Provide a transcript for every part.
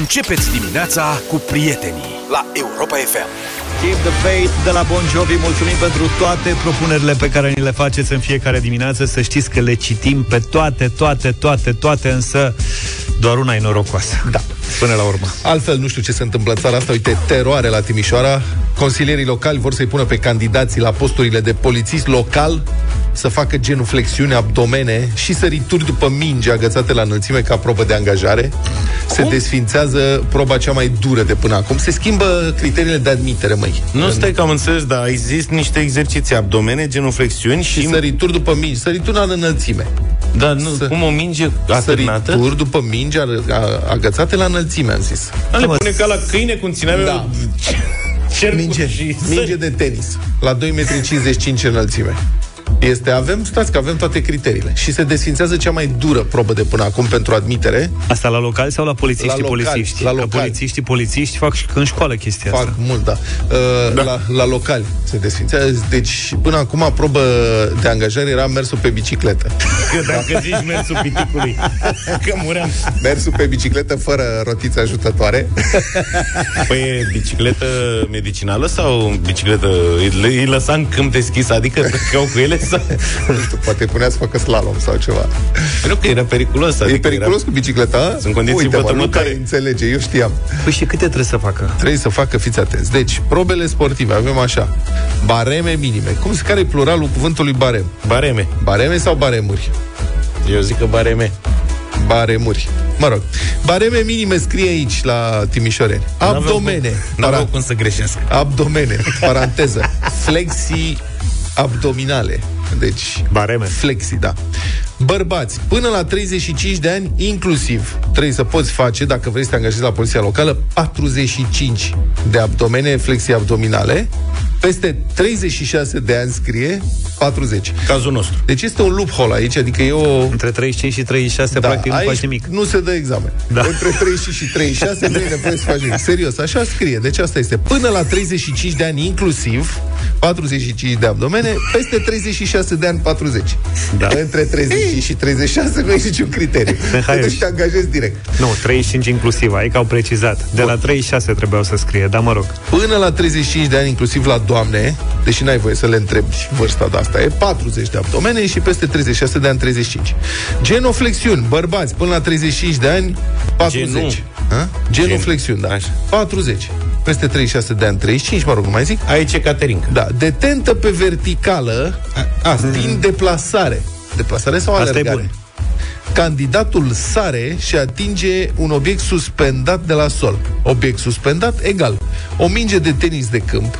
Începeți dimineața cu prietenii la Europa FM. Keep the faith de la Bon Jovi. Mulțumim pentru toate propunerile pe care ni le faceți în fiecare dimineață. Să știți că le citim pe toate, toate, toate, toate, însă doar una e norocoasă. Da. Până la urmă. Altfel, nu știu ce se întâmplă în țara asta. Uite, teroare la Timișoara. Consilierii locali vor să-i pună pe candidații la posturile de polițist local să facă genuflexiuni, abdomene și sărituri după minge agățate la înălțime ca probă de angajare. Se desfințează proba cea mai dură de până acum. Se schimbă criteriile de admitere, măi. Nu stai că am înțeles, dar există niște exerciții abdomene, genuflexiuni și... Și sărituri după minge, sărituri la înălțime. Da, nu, Să- cum o minge atârnată? Sărituri după minge a- a- agățate la înălțime, am zis. Da, le pune ca la câine cum țineam Da. eu cercul Minge, și minge de tenis, la 2,55 m înălțime. Este, avem, stați că avem toate criteriile. Și se desfințează cea mai dură probă de până acum pentru admitere. Asta la local sau la polițiștii La locali, polițiști? la Că locali. polițiștii polițiști fac și în școală chestia Fac asta. mult, da. Uh, da. La, la locali se desfințează. Deci, până acum, probă de angajare era mersul pe bicicletă. Că dacă zici mersul piticului, că muream. Mersul pe bicicletă fără rotiță ajutătoare. Păi e bicicletă medicinală sau bicicletă... Îi, îi lăsa în câmp deschis, adică trecau cu ele sau... nu știu, poate punea să facă slalom sau ceva. Nu că era periculos. Adică e periculos Era... cu bicicleta? Sunt condiții Uite, mă, vătămătoare. Luca înțelege, eu știam. Păi și câte trebuie să facă? Trebuie să facă, fiți atenți. Deci, probele sportive, avem așa. Bareme minime. Cum se care e pluralul cuvântului barem? Bareme. Bareme sau baremuri? Eu zic că bareme. Baremuri. Mă rog. Bareme minime scrie aici la Timișoreni. Abdomene. Nu Para- aveau cum să greșească. abdomene, paranteză, flexii abdominale. Deci, Bareme. flexi, da. Bărbați, până la 35 de ani, inclusiv, trebuie să poți face, dacă vrei să te angajezi la poliția locală, 45 de abdomene, flexii abdominale. Peste 36 de ani scrie 40. Cazul nostru. Deci este un loophole aici, adică e o... Între 35 și 36 Da, practic nu aici faci nimic. nu se dă examen. Da. Între 35 și 36 nu e nevoie să faci nimic. Serios, așa scrie. Deci asta este. Până la 35 de ani inclusiv, 45 de abdomene, peste 36 de ani 40. Da. Între 35 și 36 nu e niciun criteriu. Mihai, Deci te angajezi direct. Nu, 35 inclusiv, ai că au precizat. De la 36 trebuiau să scrie, dar mă rog. Până la 35 de ani, inclusiv la doamne, deși n-ai voie să le întrebi vârsta de asta, e 40 de abdomene și peste 36 de ani 35. Genoflexiuni, bărbați, până la 35 de ani, 40. Genu. Ha? Genoflexiuni, da. Așa. 40. Peste 36 de ani, 35, mă rog, nu mai zic. Aici e Caterinca. Da, detentă pe verticală, asta, din deplasare. Deplasare sau Asta e alergare? bun. Candidatul sare și atinge un obiect suspendat de la sol. Obiect suspendat egal. O minge de tenis de câmp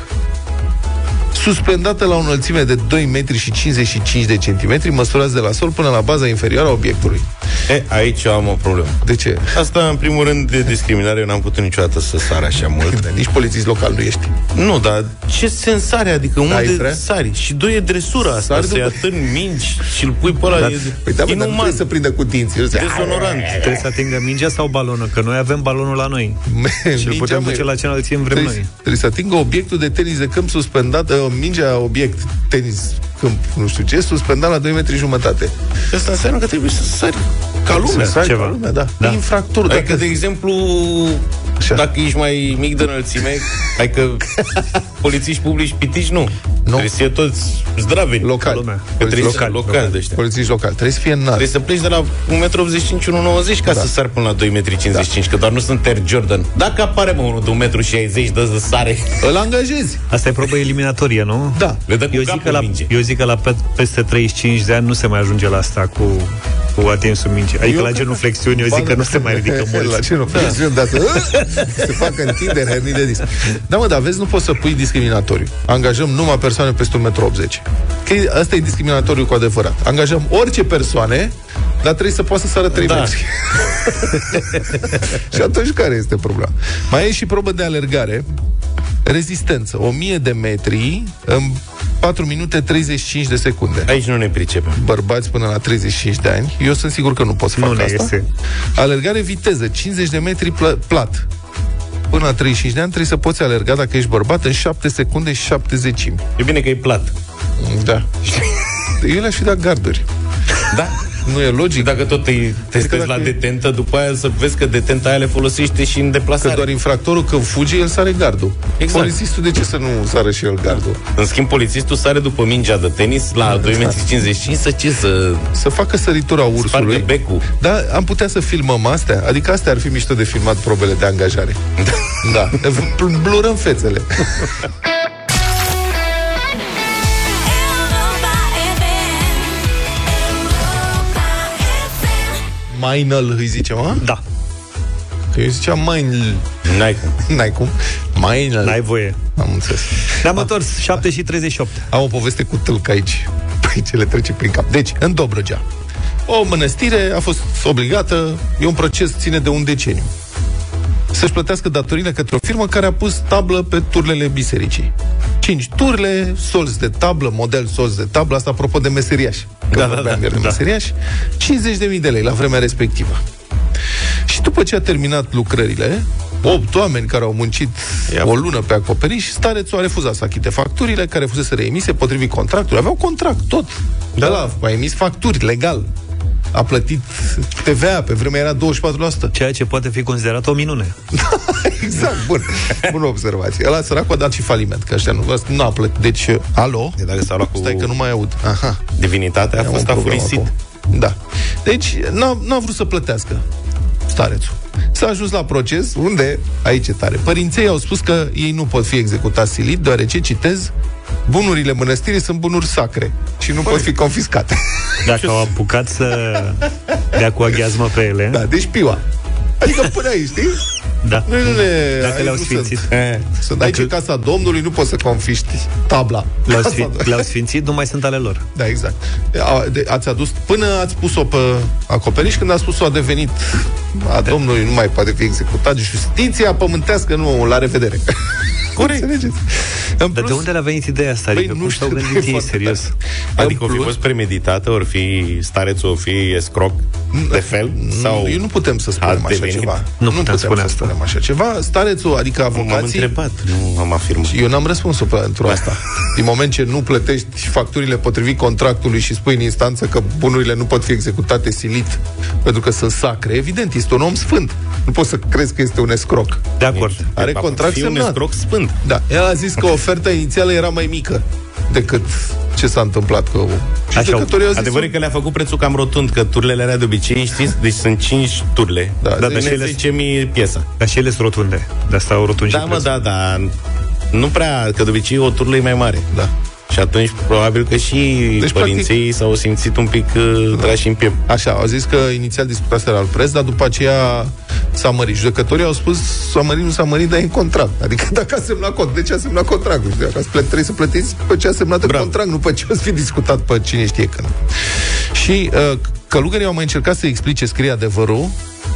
suspendată la o înălțime de 2 metri și 55 de centimetri, măsurați de la sol până la baza inferioară a obiectului. E, aici eu am o problemă. De ce? Asta, în primul rând, de discriminare, eu n-am putut niciodată să sar așa mult. Nici polițist local nu ești. Nu, dar ce sens are? Adică ai unde vrea? sari? Și doi e dresura asta, Sari să-i după- atârni mingi și îl pui pe ăla. Dar, e păi da, bă, dar nu inuman, trebuie să prindă cu dinții. Eu zic, dezonorant. Trebuie să atingă mingea sau balonul, că noi avem balonul la noi. Și îl Mingea, putem măi, duce la ce înălțim vrem trebuie, noi. trebuie să atingă obiectul de tenis de câmp suspendat, uh, mingea obiect tenis câmp, nu știu ce, suspendat la 2 metri jumătate. Asta înseamnă că trebuie să sari ca lumea. Să sari ceva. ca lumea, da. Da. E infractor. Adică, Dacă, de exemplu, Așa. dacă ești mai mic de înălțime, adică polițiști publici pitici, nu. nu. Trebuie să fie toți zdraveni. local. lumea. Că trebuie Polițiști să local. local, de ăștia. Polițiști local. Trebuie să fie înalt. Trebuie să pleci de la 1,85 m 1,90 ca Da. să sari până la 2,55 m, că doar nu sunt Air Jordan. Dacă apare mă unul de 1,60 m, dă să sare. Îl angajezi. Asta e probă eliminatorie, nu? Da. Le dă cu Eu zic, capul că la, minge. eu zic că la pe, peste 35 de ani nu se mai ajunge la asta cu, cu atinsul mingii. Adică Eu la cred genuflexiuni eu zic că nu se mai ridică La mult. ce nu da. De asta. Se facă întinderi, hernii de disc. Da, mă, dar vezi, nu poți să pui discriminatoriu. Angajăm numai persoane peste 1,80 m. Că asta e discriminatoriu cu adevărat. Angajăm orice persoane, dar trebuie să poată să sară 3 Da. metri. și atunci care este problema? Mai e și probă de alergare. Rezistență. 1000 de metri în 4 minute 35 de secunde Aici nu ne pricepem. bărbați până la 35 de ani. Eu sunt sigur că nu pot să Nu fac ne asta. iese. Alergare viteză, 50 de metri pl- plat. Până la 35 de ani trebuie să poți alerga dacă ești bărbat în 7 secunde și 7 zecimi. E bine că e plat. Da. Eu le-aș fi dat garduri. Da? Nu e logic. Dacă tot îi testezi Adică la dacă- detentă, după aia să vezi că detenta aia le folosește și în Că deplasare. doar infractorul când fuge, el sare gardul. Exact. Polițistul de ce să nu sară și el gardul? În schimb, polițistul sare după mingea de tenis la 2,55 m să ce să Să facă săritura spargă ursului. becul. Da, am putea să filmăm astea? Adică astea ar fi mișto de filmat probele de angajare. Da. Bl- Blurăm fețele. Mainel îi zice, mă? Da, Că eu ziceam Mainel. N-ai cum. N-ai cum? Mainel. n-ai voie. Am înțeles. Ne-am întors 7 și 38. Am o poveste cu tâlc aici. Păi ce le trece prin cap. Deci, în Dobrogea. O mănăstire a fost obligată, e un proces, ține de un deceniu. Să-și plătească datorile către o firmă care a pus tablă pe turlele bisericii. Cinci turle, solți de tablă, model solți de tablă, asta apropo de meseriași. Că Da, da, vorbeam da, ieri de da. meseriași. 50.000 de lei la vremea respectivă. Și după ce a terminat lucrările, opt oameni care au muncit Ia. o lună pe acoperiș, starețul a refuzat să achite facturile care fusese reemise potrivit contractului. Aveau contract, tot. Da, la, a emis facturi, legal. A plătit TVA, pe vremea era 24%. Ceea ce poate fi considerat o minune. exact, bun. Bună observație. Ăla săracul a dat și faliment, că ăștia nu, ăsta nu a plătit. Deci, alo? De dacă s-a luat cu Stai că nu mai aud. Aha. divinitatea, a Am fost un problem afurisit. acum. Da. Deci, n-a, n-a vrut să plătească starețul. S-a ajuns la proces unde, aici e tare, părinții au spus că ei nu pot fi executați silit, deoarece, citez, bunurile mănăstirii sunt bunuri sacre și nu pot fi confiscate. Dacă au apucat să dea cu aghiazmă pe ele, da, deci piua. Adică până aici, știi? Da. Noi nu ne... Dacă aici le-au nu sfințit. Sunt, Eh, sunt aici în casa Domnului, nu poți să confiști tabla. Le-au, Casa sfi- le-au sfințit, nu mai sunt ale lor. Da, exact. A, de, ați adus, până ați pus-o pe acoperiș, când ați pus-o a devenit a Domnului, nu mai poate fi executat, justiția pământească, nu, la revedere. Corect. Înțelegeți? În Dar de unde le-a venit ideea asta? Băi, Adică nu cum știu, s-au e gândit ei, foarte serios? tare. Adică o În fi plus- fost premeditată, ori fi starețul, o fi escroc de fel? Sau Eu nu putem să spunem a așa devenit? ceva. Nu putem spune să asta. spunem așa ceva. Starețul, adică M-am avocații... întrebat, nu am afirmat. Eu n-am răspuns pentru asta. Din moment ce nu plătești facturile potrivit contractului și spui în instanță că bunurile nu pot fi executate silit pentru că sunt sacre, evident, este un om sfânt. Nu poți să crezi că este un escroc. De acord. Are Va contract fi un semnat. escroc sfânt. Da. El a zis că oferta inițială era mai mică decât ce s-a întâmplat cu Așa, judecătorii au zis Adevărul e că le-a făcut prețul cam rotund, că turlele alea de obicei, știți, deci sunt 5 turle. Da, da, dar deci și ele- 10.000 piesa. Dar și ele sunt rotunde. De asta au rotund Da, și mă, prețul. da, da. Nu prea, că de obicei o turlă e mai mare. Da. Și atunci probabil că și Deci, deci, părinții s-au simțit un pic uh, trași în piept. Așa, au zis că inițial disputaseră al preț, dar după aceea s-a mărit. Judecătorii au spus s-a mărit, nu s-a mărit, dar e în contract. Adică dacă a semnat cont, de ce a semnat contractul? Știi, Dacă ați plătit, trebuie să plătiți pe ce a semnat în Bravo. contract, nu pe ce o să fi discutat pe cine știe când. Și uh, călugării au mai încercat să explice, scrie adevărul,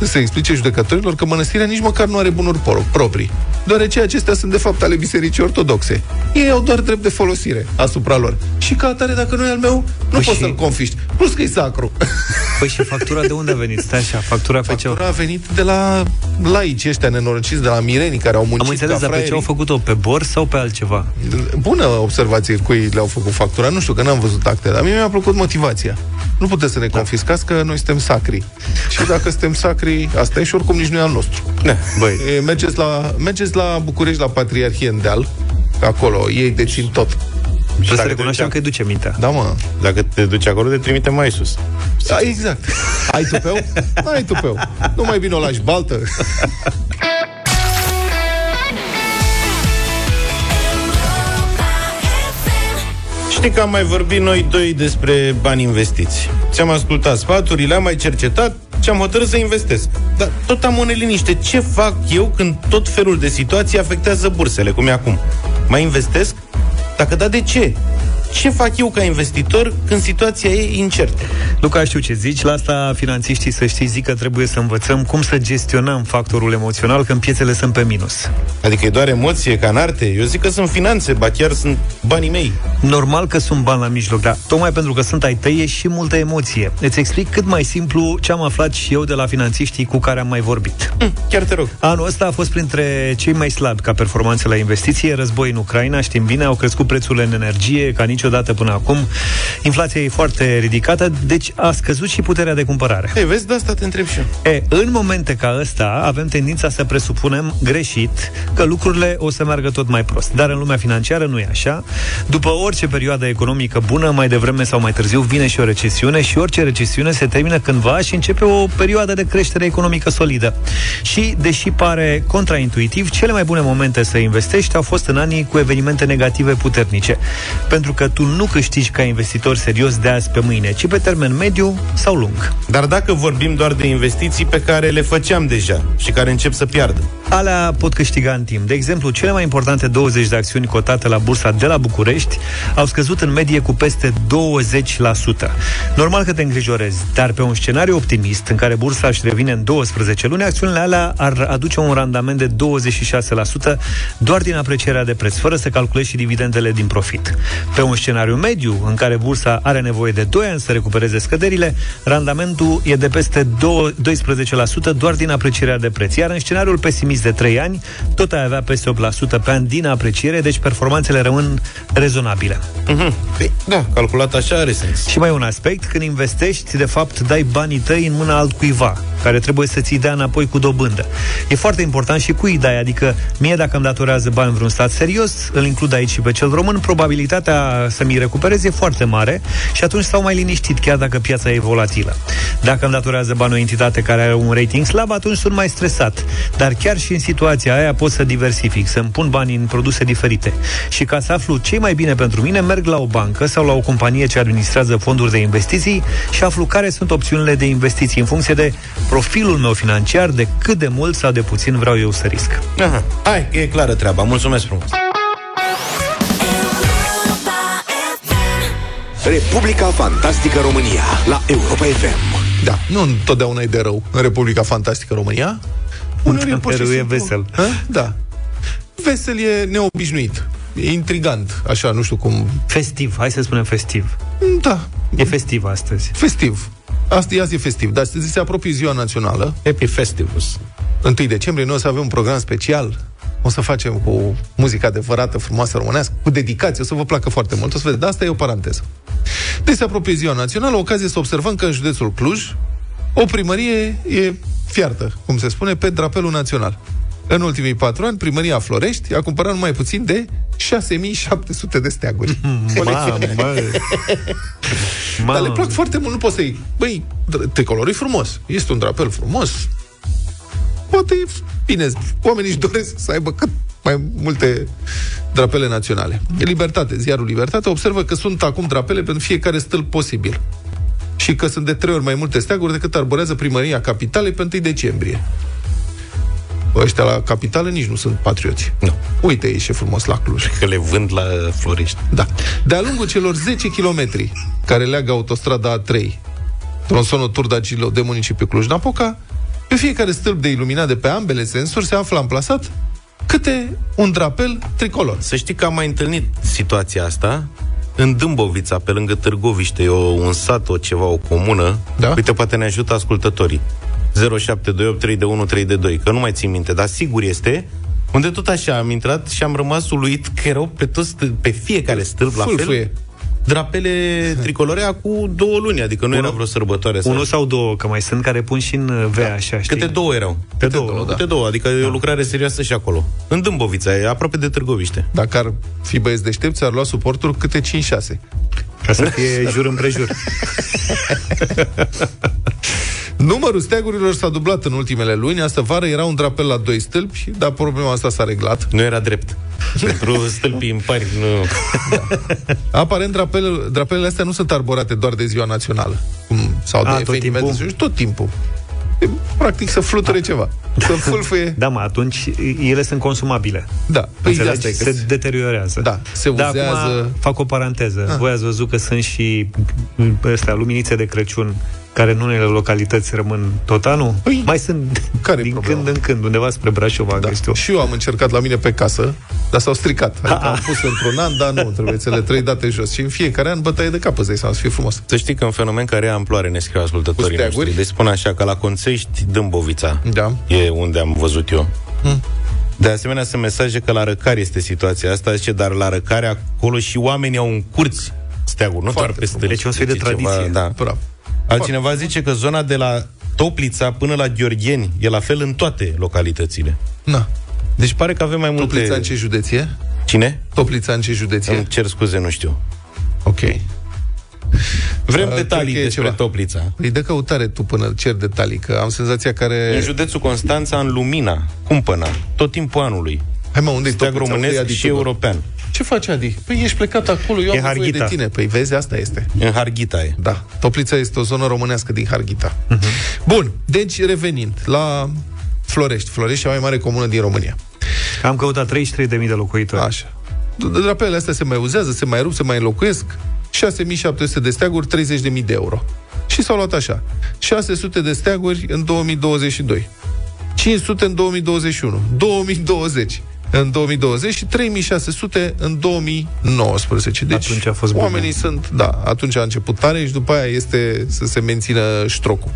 să explice judecătorilor că mănăstirea nici măcar nu are bunuri pro- proprii, deoarece acestea sunt de fapt ale bisericii ortodoxe. Ei au doar drept de folosire asupra lor. Și ca atare, dacă nu e al meu, nu Păi poți și- să-l confiști. Plus că e sacru. Păi și factura de unde a venit? Stai așa, factura pe ce... Factura a venit de la laici ăștia nenorociți, de la mirenii care au muncit Am înțeles, ca dar pe ce fraierii. au făcut-o? Pe bor sau pe altceva? Bună observație cui le-au făcut factura. Nu știu, că n-am văzut acte, dar mie mi-a plăcut motivația. Nu puteți să ne Da. confiscați că noi suntem sacri. Și dacă suntem sacri, asta e și oricum nici nu e al nostru. Băi, E, mergeți, la, mergeți la București, la Patriarhie în deal, acolo, ei dețin tot. trebuie să dacă recunoaștem te că îi duce mintea. Da, mă. Dacă te duci acolo, te trimite mai sus. Da, exact. Ai tupeu? Ai tupeu. Nu mai bine o lași baltă? Știi că am mai vorbit noi doi despre bani investiți. Ți-am ascultat sfaturile, am mai cercetat și am hotărât să investesc. Dar tot am o neliniște. Ce fac eu când tot felul de situații afectează bursele, cum e acum? Mai investesc? Dacă da, de ce? Ce fac eu ca investitor când situația e incertă? Luca, știu ce zici, la asta finanțiștii să știi zic că trebuie să învățăm cum să gestionăm factorul emoțional când piețele sunt pe minus. Adică e doar emoție ca în arte? Eu zic că sunt finanțe, ba chiar sunt banii mei. Normal că sunt bani la mijloc, dar tocmai pentru că sunt ai tăi e și multă emoție. Îți explic cât mai simplu ce am aflat și eu de la finanțiștii cu care am mai vorbit. Hm, chiar te rog. Anul ăsta a fost printre cei mai slabi ca performanțe la investiție, război în Ucraina, știm bine, au crescut prețurile în energie ca niciodată până acum. Inflația e foarte ridicată, deci a scăzut și puterea de cumpărare. Ei, vezi, de asta te întreb și eu. E, în momente ca ăsta avem tendința să presupunem greșit că lucrurile o să meargă tot mai prost. Dar în lumea financiară nu e așa. După orice perioadă economică bună, mai devreme sau mai târziu vine și o recesiune și orice recesiune se termină cândva și începe o perioadă de creștere economică solidă. Și, deși pare contraintuitiv, cele mai bune momente să investești au fost în anii cu evenimente negative puternice. Pentru că tu nu câștigi ca investitor serios de azi pe mâine, ci pe termen mediu sau lung. Dar dacă vorbim doar de investiții pe care le făceam deja și care încep să piardă. Alea pot câștiga în timp. De exemplu, cele mai importante 20 de acțiuni cotate la bursa de la București au scăzut în medie cu peste 20%. Normal că te îngrijorezi, dar pe un scenariu optimist, în care bursa își revine în 12 luni, acțiunile alea ar aduce un randament de 26% doar din aprecierea de preț, fără să calculezi și dividendele din profit. Pe un scenariu mediu, în care bursa are nevoie de 2 ani să recupereze scăderile, randamentul e de peste 2 12% doar din aprecierea de preț. Iar în scenariul pesimist de 3 ani, tot ai avea peste 8% pe an din apreciere, deci performanțele rămân rezonabile. Mhm. Păi, da, calculat așa are sens. Și mai un aspect, când investești, de fapt, dai banii tăi în mâna altcuiva, care trebuie să ți dea înapoi cu dobândă. E foarte important și cui dai, adică mie dacă îmi datorează bani vreun stat serios, îl includ aici și pe cel român, probabilitatea să mi recuperez e foarte mare și atunci stau mai liniștit, chiar dacă piața e volatilă. Dacă îmi datorează bani o entitate care are un rating slab, atunci sunt mai stresat. Dar chiar și în situația aia pot să diversific, să-mi pun bani în produse diferite. Și ca să aflu ce mai bine pentru mine, merg la o bancă sau la o companie ce administrează fonduri de investiții și aflu care sunt opțiunile de investiții în funcție de profilul meu financiar, de cât de mult sau de puțin vreau eu să risc. Aha. Hai, e clară treaba. Mulțumesc frumos. Republica Fantastică România la Europa FM. Da, nu întotdeauna e de rău în Republica Fantastică România. Uneori e pur și Rău e simplu- vesel. Ha? Da. Vesel e neobișnuit. E intrigant, așa, nu știu cum... Festiv, hai să spunem festiv. Da, E festiv astăzi. festiv. Asta azi e festiv, dar se, se apropie ziua națională. Happy Festivus. 1 decembrie noi o să avem un program special. O să facem cu muzica adevărată, frumoasă românească, cu dedicație, o să vă placă foarte mult. O să vedeți, dar asta e o paranteză. Deci se apropie ziua națională, ocazie să observăm că în județul Cluj o primărie e fiartă, cum se spune, pe drapelul național. În ultimii patru ani, primăria Florești a cumpărat numai puțin de 6700 de steaguri. Mamă, Dar le plac foarte mult, nu poți să-i... Băi, dr- tricolorul e frumos, este un drapel frumos, poate e bine, oamenii își doresc să aibă cât mai multe drapele naționale. Libertate, ziarul Libertate observă că sunt acum drapele pentru fiecare stâlp posibil și că sunt de trei ori mai multe steaguri decât arborează primăria capitalei pe 1 decembrie. Ăștia la capitală nici nu sunt patrioți. Nu. Uite, e ce frumos la Cluj. Că le vând la Florești. Da. De-a lungul celor 10 km care leagă autostrada A3, tronsonul Turdagilo de municipiul Cluj-Napoca, pe fiecare stâlp de iluminat de pe ambele sensuri se află amplasat câte un drapel tricolor. Să știi că am mai întâlnit situația asta în Dâmbovița, pe lângă Târgoviște, e o, un sat, o ceva, o comună. Da? Uite, poate ne ajută ascultătorii. 0728 3 3 de 2, că nu mai țin minte, dar sigur este, unde tot așa am intrat și am rămas uluit că erau pe, toți, stâl- pe fiecare stâlp la fel Fâlfâie. Drapele tricolore cu două luni, adică nu era vreo sărbătoare. sau- Unul sau două, că mai sunt care pun și în uh, V, așa, știi? Câte două erau? Pe două, două, da. Câte două, adică e o lucrare serioasă și acolo. În Dâmbovița, e aproape de Târgoviște. Dacă ar fi băieți deștepți, ar lua suporturi câte 5-6. Ca să fie jur împrejur. Numărul steagurilor s-a dublat în ultimele luni. Asta vară era un drapel la doi stâlpi, dar problema asta s-a reglat. Nu era drept. Pentru stâlpii impari, nu... Aparent, drapel, drapelele astea nu sunt arborate doar de ziua națională cum, sau de A, tot evenimente, timpul? tot timpul. E, practic să fluture ceva, să fâlfâie. Da, mă, atunci ele sunt consumabile. Da, păi de Înțelegi? asta e că se deteriorează. Da, se Dar uzează. acum fac o paranteză. Voi ați văzut că sunt și astea, luminițe de Crăciun care în unele localități rămân tot anul. Păi, Mai sunt care-i din problema? când în când, undeva spre Brașov, am Da. găsit eu. Și eu am încercat la mine pe casă, dar s-au stricat. Adică am pus într-un an, dar nu, trebuie să le trei date jos. Și în fiecare an bătaie de cap, îți dai seama, să fie frumos. Să știi că un fenomen care ia amploare ne scriu ascultătorii Cu steaguri? noștri. Deci spun așa că la Conțești, Dâmbovița, Da. e unde am văzut eu. De asemenea, sunt mesaje că la răcare este situația asta, zice, dar la răcare acolo și oamenii au în curți steaguri, nu doar pe stâlpi. Deci un soi de Deci e ceva- tradiție. da. Bravo. Altcineva zice că zona de la Toplița până la Gheorgheni e la fel în toate localitățile. Na. Deci pare că avem mai multe... Toplița în ce județie? Cine? Toplița în ce județie? Îmi cer scuze, nu știu. Ok. Vrem Uh, detalii cred că e despre ceva. Toplița. Păi dă căutare tu până cer detalii, că am senzația care... În județul Constanța, în Lumina, Cumpăna, tot timpul anului. Hai mă, unde-i Steag Toplița? Unde-i românesc Adi și Tudor? european. Ce faci, Adi? Păi ești plecat acolo, eu E am nevoie de Harghita. tine. Păi vezi, asta este. În Harghita e. Da, Toplița este o zonă românească din Harghita. Uh-huh. Bun, deci revenind la Florești. Florești e cea mai mare comună din România. Am căutat 33.000 de locuitori. Așa. Drapelele astea se mai uzează, se mai rup, se mai înlocuiesc. 6700 de steaguri, 30.000 de euro. Și s-au luat așa. 600 de steaguri în 2022. 500 în 2021. 2020 în 2020 și 3600 în 2019. Deci Atunci a fost bine. oamenii sunt, da, atunci a început tare și după aia este să se mențină ștrocul.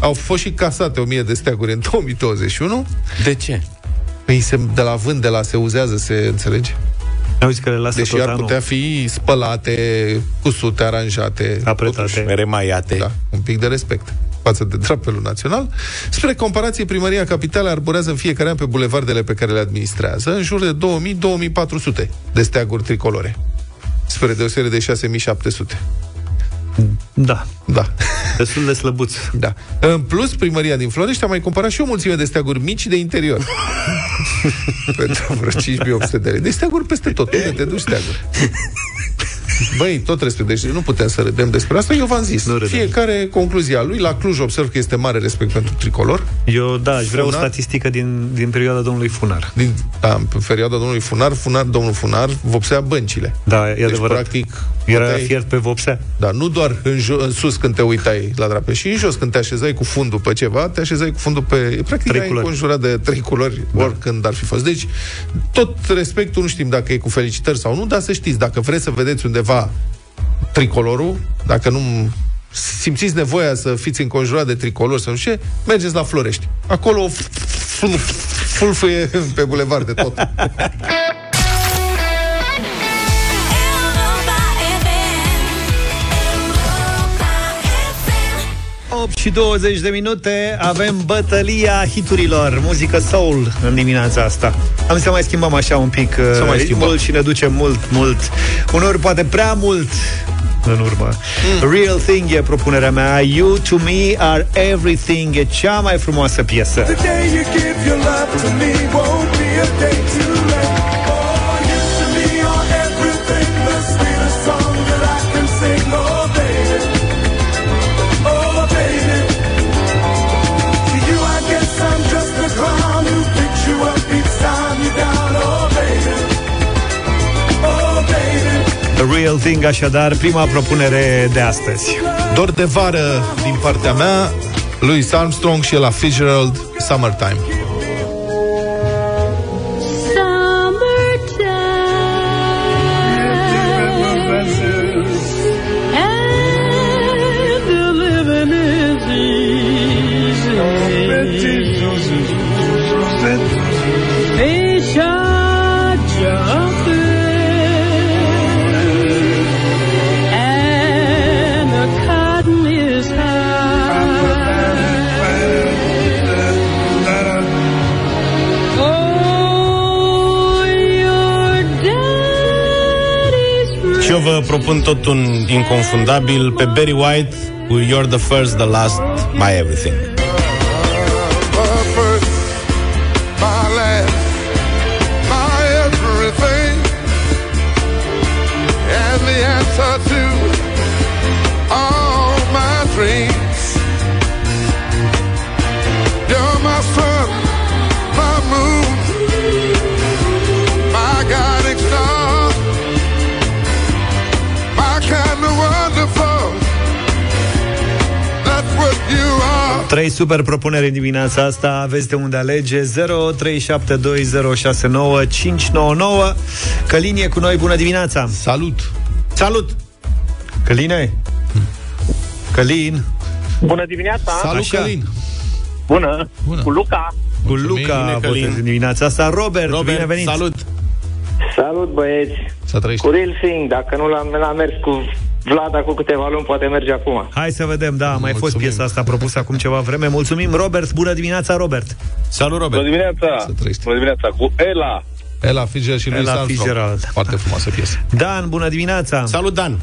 Au fost și casate 1000 de steaguri în 2021. De ce? Păi se, de la vânt, de la se uzează, se înțelege? Auzi că le lasă Deși tot ar anul. putea fi spălate, cusute, aranjate. Apretate. totuși, Remaiate. Da, un pic de respect față de drapelul național. Spre comparație, Primăria Capitală arborează în fiecare an pe bulevardele pe care le administrează în jur de 2000-2400 de steaguri tricolore. Spre deosebire de 6700. Da, Da. destul de slăbuț. Da. În plus, primăria din Florești a mai cumpărat și o mulțime de steaguri mici de interior. Pentru vreo 5800 de lei. De steaguri peste tot. Unde te duci steaguri? Băi, tot respect. Deci nu putem să râdem despre asta. Eu v-am zis. Nu râdem. Fiecare concluzia lui. La Cluj observ că este mare respect pentru tricolor. Eu, da, aș vrea o Funar? statistică din, din perioada domnului Funar. Din, da, în perioada domnului Funar, Funar, domnul Funar vopsea băncile. Da, e Deci, adevărat. practic, Era puteai- fiert pe vopsea. Da, nu doar în, jo- în sus când te uitai la drape, și în jos când te așezai cu fundul pe ceva, te așezai cu fundul pe... Practic Trei ai culori. înconjurat de trei culori, da. oricând ar fi fost. Deci, tot respectul, nu știm dacă e cu felicitări sau nu, dar să știți, dacă vreți să vedeți undeva tricolorul, dacă nu simțiți nevoia să fiți înconjurat de tricolori, să nu știu ce, mergeți la Florești. Acolo ful- fulfuie pe bulevard de tot. 8 și 20 de minute avem bătălia hiturilor, muzică soul în dimineața asta. Am să mai schimbăm așa un pic Să mai uh, schimbăm. ritmul și ne ducem mult, mult. Uneori poate prea mult în urmă. Mm. Real Thing e propunerea mea. You to me are everything. E cea mai frumoasă piesă. The day you give your love to me won't be a day too Real Thing, așadar, prima propunere de astăzi. Dor de vară din partea mea, Louis Armstrong și la Fitzgerald, Summertime. Propun tot un inconfundabil pe Barry White cu You're the first, the last, my everything. Trei super propuneri în dimineața asta Aveți de unde alege 0372069599 Călin e cu noi, bună dimineața Salut! Salut! Căline? Călin? Bună dimineața! Salut, Așa. Călin! Bună, Bună. cu Luca. Cu Mulțumim, Luca bine, Călin. votez în dimineața asta. Robert, Robert, bine venit. salut! Salut, băieți. Să trăiești. Cu Real Thing, dacă nu l-am, l-am mers cu Vlad acum câteva luni, poate merge acum. Hai să vedem, da, a mai fost Mulțumim. piesa asta propusă acum ceva vreme. Mulțumim, Robert. Bună dimineața, Robert. Salut, Bună Robert! dimineața! Să trăiești. Bună dimineața! Cu Ela! Ella Fitzgerald și lui Ella Armstrong. Fitzgerald. Foarte frumoasă piesă. Dan, bună dimineața. Salut, Dan!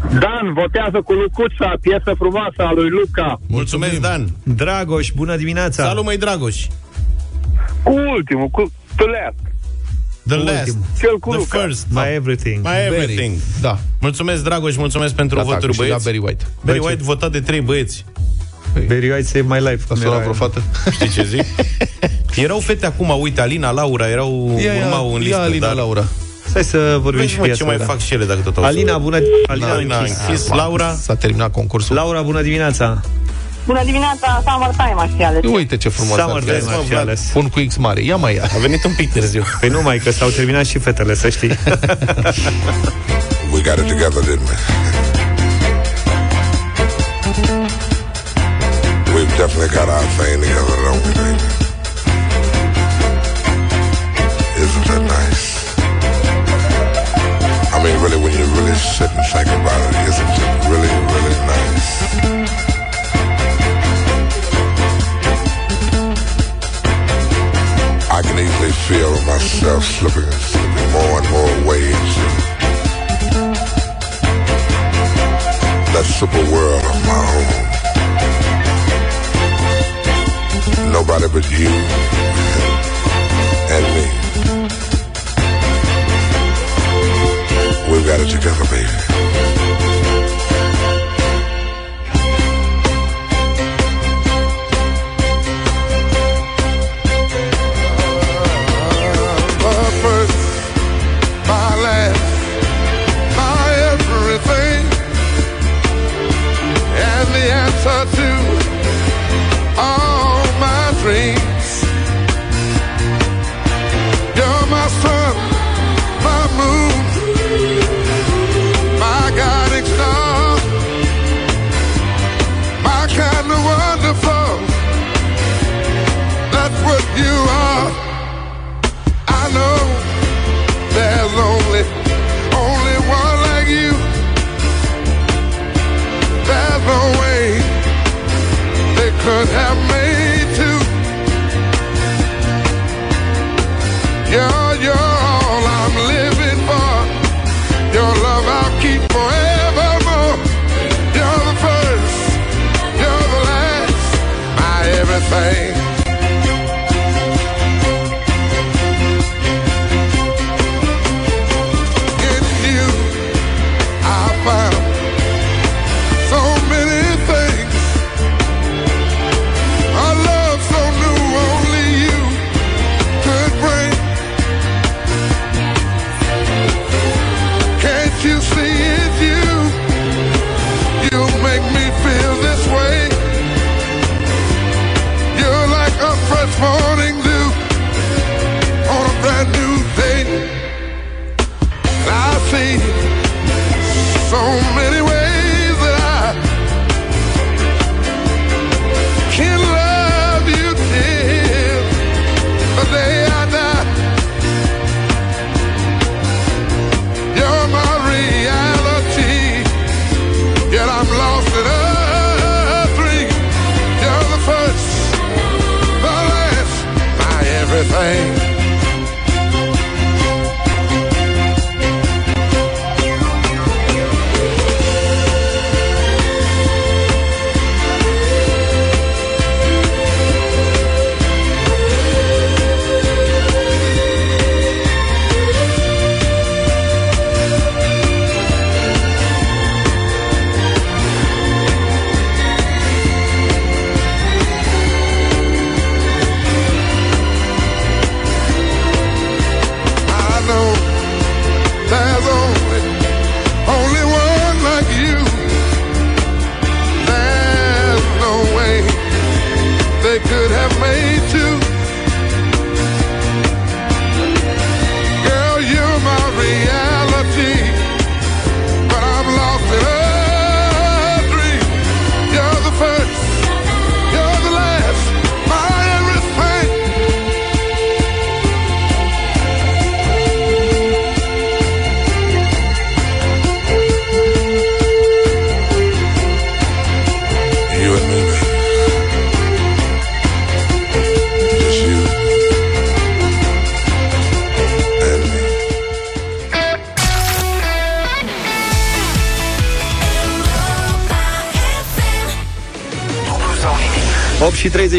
Dan, votează cu Lucuța, piesă frumoasă a lui Luca. Mulțumesc, Dan! Dragoș, bună dimineața. Salut, măi, Dragoș! Cu ultimul, cu The Last. The Ultimul. last, Cel cu the Luca. first, My everything. my everything. Da. Mulțumesc, Dragoș, mulțumesc pentru Gata, voturi, a câștigat băieți. Barry White. Barry White votat de trei băieți. Very White Save My Life. A cum sunat era vreo aia. fată? Știi ce zic? erau fete acum, uite, Alina, Laura, erau, Ia, ia, urmau în listă. ia Alina dar... Laura. Stai să vorbim Vezi, și mă, piesa. ce mai da. fac și ele dacă tot au Alina, bună Alina, Alina, închis. închis, Laura. S-a terminat concursul. Laura, bună dimineața. Bună dimineața, Summertime aș fi ales. Uite ce frumos Summer ar fi. Time mă, ar fi Vlad. ales. Pun cu X mare. Ia mai ia. A venit un pic târziu. Păi nu mai, că s-au terminat și fetele, să știi. We got it together, didn't we? We've definitely got our thing together, don't we, baby? Isn't that nice? I mean, really, when you really sit and think about it, isn't it really, really feel myself slipping, slipping more and more ways that super world of my own. Nobody but you and me. We've got it together, baby.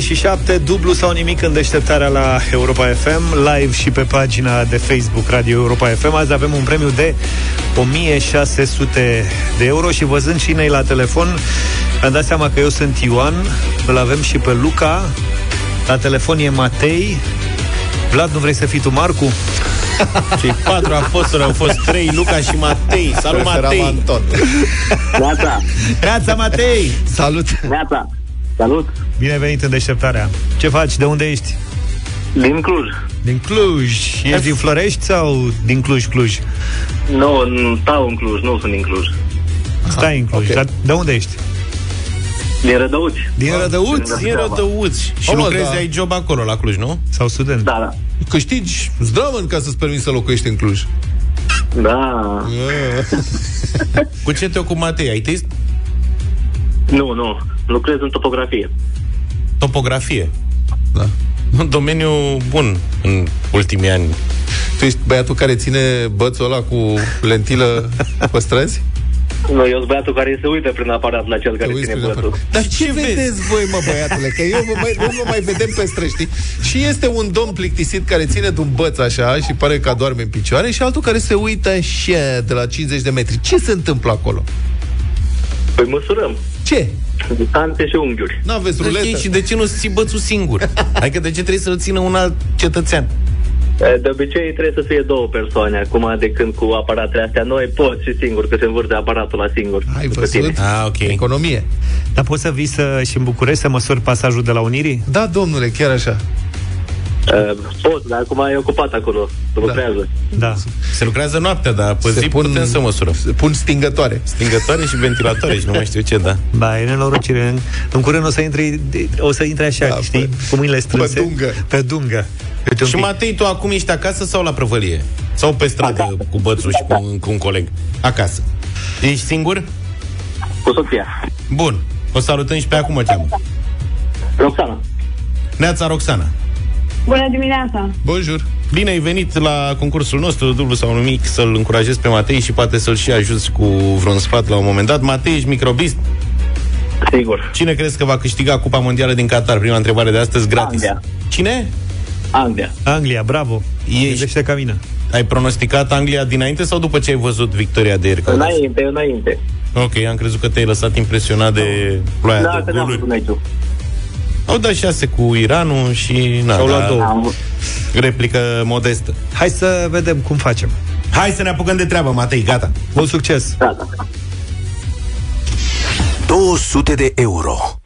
Și 37, dublu sau nimic în deșteptarea la Europa FM, live și pe pagina de Facebook Radio Europa FM. Azi avem un premiu de 1600 de euro și văzând cine la telefon, mi-am dat seama că eu sunt Ioan, îl avem și pe Luca, la telefon e Matei. Vlad, nu vrei să fii tu Marcu? Cei patru apostoli au fost trei, Luca și Matei. Salut, Preferam Matei! Anton. Neața, Neața, Matei! Salut! neața. Salut. Bine venit în deșteptarea. Ce faci? De unde ești? Din Cluj. Din Cluj. Ești din Florești sau din Cluj, Cluj? Nu, nu, stau în Cluj, nu sunt din Cluj. Stai în Cluj. ok. Dar de unde ești? Din Rădăuți. Din Rădăuți? Din Rădăuți. Și Omă, lucrezi, da. ai job acolo, la Cluj, nu? Sau student? Da, da. Câștigi zdrămân ca să-ți permiți să locuiești în Cluj. Da. Cu ce te ocupi, Matei? Ai test? Nu, nu. Lucrez în topografie. Topografie. Da. Un domeniu bun în ultimii ani. Tu ești băiatul care ține bățul ăla cu lentilă pe străzi? Nu, eu sunt băiatul care se uită prin aparat la cel care Te uiți ține prin bătul. aparatul. Dar ce vedeți voi, mă, băiatule? Că eu vă mai, nu mă mai vedem pe străzi, știi? Și este un domn plictisit care ține de un băț așa și pare că adorme în picioare și altul care se uită așa de la 50 de metri. Ce se întâmplă acolo? Păi măsurăm. Ce? Distanțe și unghiuri. N-aveți Ok, ruletă? și de ce nu ții bățul singur? Adică de ce trebuie să-l țină un alt cetățean? De obicei trebuie să fie două persoane. Acum, de când cu aparatele astea noi, poți și singur, că se învârte aparatul la singur. Ai După văzut? tine. Ah, ok. Economie. Dar poți să vii să, și în București să măsori pasajul de la Unirii? Da, domnule, chiar așa. Uh, pot, dar acum e ocupat acolo. Se lucrează. Da. Se lucrează noaptea, dar pe Se zi putem să măsurăm. Se pun stingătoare. Stingătoare și ventilatoare și nu mai știu ce, da. Ba, e nenorocire. În, în curând o să intri, o să intri așa, Da, știi? pe- cu mâinile strânse. dungă. Pe dungă. Uite un Și pic. Matei, tu acum ești acasă sau la prăvălie? Sau pe stradă Acasă. cu bățul și cu, cu un coleg? Acasă. Ești singur? Cu soția. Bun. O salutăm și pe acum o cheamă. Roxana. Neața Roxana. Bună dimineața! Bonjour. Bine ai venit la concursul nostru, dublu sau nimic, să-l încurajezi pe Matei și poate să-l și ajuți cu vreun sfat la un moment dat. Matei, ești microbist. Sigur. Cine crezi că va câștiga Cupa Mondială din Qatar? Prima întrebare de astăzi, gratis. Anglia. Cine? Anglia. Anglia, bravo. Ești- Gândește ca mine. Ai pronosticat Anglia dinainte sau după ce ai văzut victoria de ieri? Înainte, înainte. Ok, am crezut că te-ai lăsat impresionat de ploaia Da, de că n-am goluri. Văzut meciul. Au dat șase cu Iranul și... Na, Și-au luat da, două. Am, Replică modestă. Hai să vedem cum facem. Hai să ne apucăm de treabă, Matei, gata. Mult succes! da, da. 200 de euro.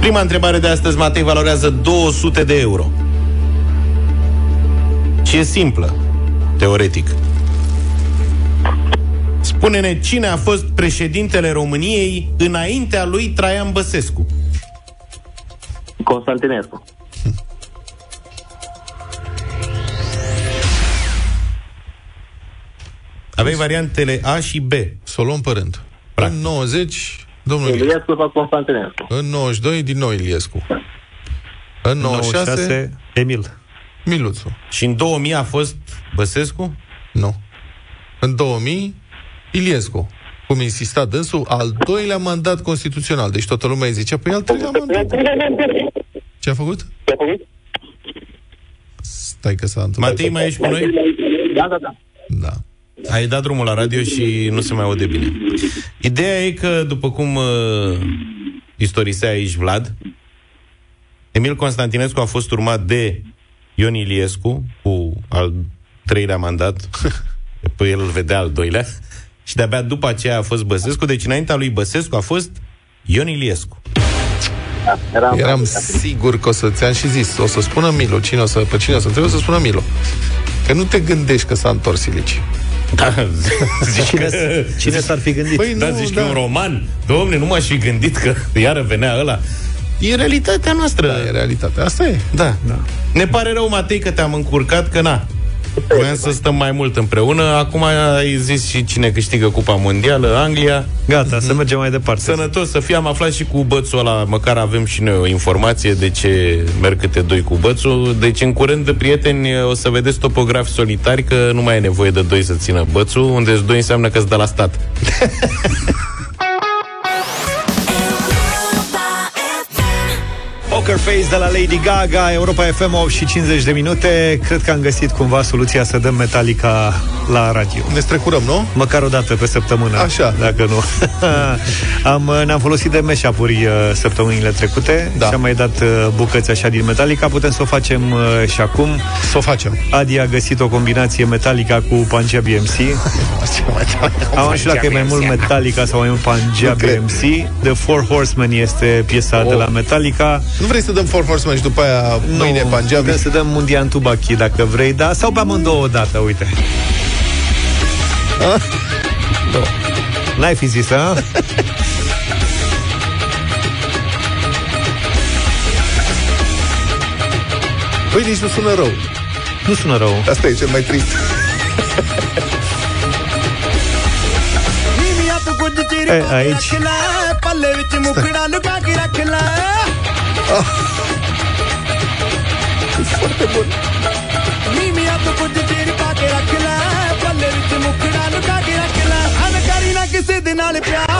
Prima întrebare de astăzi, Matei, valorează 200 de euro. Și e simplă, teoretic. Spune-ne cine a fost președintele României înaintea lui Traian Băsescu. Constantinescu. Aveai variantele A și B. Să o luăm pe rând. Practic. În 90, domnul Iliescu. Iliescu sau Constantinescu? În 92, din nou Iliescu. În 96, 96, Emil. Miluțu. Și în 2000 a fost Băsescu? Nu. În 2000, Iliescu. Cum insista dânsul, al doilea mandat constituțional. Deci toată lumea îi zicea, păi al treilea mandat. Ce a făcut? Stai că s-a întâmplat. Matei, mai ești cu noi? Da, da, da. Da. Ai dat drumul la radio și nu se mai aude bine. Ideea e că, după cum uh, istorisea aici Vlad, Emil Constantinescu a fost urmat de Ion Iliescu cu al treilea mandat, pe el îl vedea al doilea, și de-abia după aceea a fost Băsescu, deci înaintea lui Băsescu a fost Ion Iliescu. Eram, Eram sigur că o să ți-am și zis, o să spună Milo. Cine o să, pe cine o să trebuie să spună Milo. Că nu te gândești că s-a întors Ilici. Da, zici Cine, că... cine s-ar fi gândit? Păi Da, nu, zici da. că e un roman? Domne, nu m-aș fi gândit că iară venea ăla. E realitatea noastră. Da, e realitatea. Asta e. Da. da. Ne pare rău, Matei, că te-am încurcat, că na. Voiam să stăm mai mult împreună. Acum ai zis și cine câștigă Cupa Mondială, Anglia. Gata, să mergem mai departe. Sănătos să fie, am aflat și cu bățul ăla, măcar avem și noi o informație de ce merg câte doi cu bățul. Deci în curând, prieteni, o să vedeți topografi solitari, că nu mai e nevoie de doi să țină bățul, unde doi înseamnă că-ți de la stat. Poker Face de la Lady Gaga, Europa FM 8 și 50 de minute. Cred că am găsit cumva soluția să dăm Metallica la radio. Ne strecurăm, nu? Măcar o dată pe săptămână. Așa. Dacă nu. am, ne-am folosit de meșapuri uh, săptămânile trecute Da. și am mai dat uh, bucăți așa din Metallica. Putem să o facem uh, și acum. Să o facem. Adi a găsit o combinație Metallica cu Punjabi MC. Am aflat dacă e mai mult Metallica sau mai mult Nu Punjabi cred. MC. The Four Horsemen este piesa Oh. de la Metallica. Nu vrei să dăm Four Horsemen și după aia mâine Punjabi? putem să dăm Mundian Tubaki dacă vrei, da? Sau pe amândouă odată, uite. Ah? N-ai fi zis, a? Păi nici nu sună rău. Nu sună rău. Asta e cel mai trist. E, aici. ਪੱਲੇ ਵਿੱਚ ਮੁਖੜਾ ਲੁਕਾ ਕੇ ਰੱਖ ਲੈ ਨੀਮੀਆਂ ਤੋਂ ਕੁਝ ਚਿਰ ਪਾ ਕੇ ਰੱਖ ਲੈ ਪੱਲੇ ਵਿੱਚ ਮੁਖੜਾ ਲੁਕਾ ਕੇ ਰੱਖ ਲੈ ਅਨ ਕਰੀ ਨਾ ਕਿਸੇ ਦੇ ਨਾਲ ਪਿਆਰ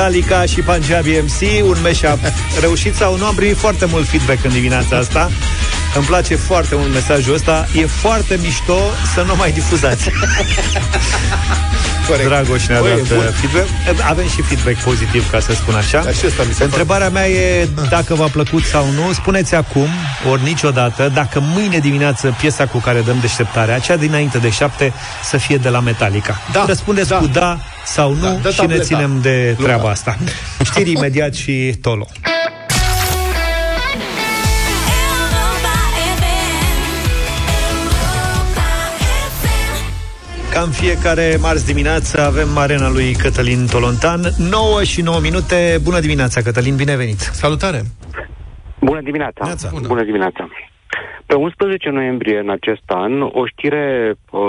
Metallica și Punjabi MC, un mashup reușit sau nu, am primit foarte mult feedback în dimineața asta. Îmi place foarte mult mesajul ăsta. E foarte mișto să nu mai difuzați. Corect. Dragoș ne-a Băi, dat e bun. uh, feedback. Avem și feedback pozitiv, ca să spun așa. Dar și ăsta mi se Întrebarea mea e dacă v-a plăcut sau nu. Spuneți acum, ori niciodată, dacă mâine dimineață piesa cu care dăm deșteptarea, cea dinainte de șapte, să fie de la Metallica. Da, Răspundeți da. cu da sau nu Da, dă și ne tableta. ținem de Luca. treaba asta. Știri imediat și Tolo. Europa FM. Europa FM. Ca în fiecare marți dimineață avem arena lui Cătălin Tolontan 9 și 9 minute Bună dimineața Cătălin, bine venit Salutare! Bună dimineața! Neața. Bună. Bună dimineața! Pe 11 noiembrie în acest an, o știre uh,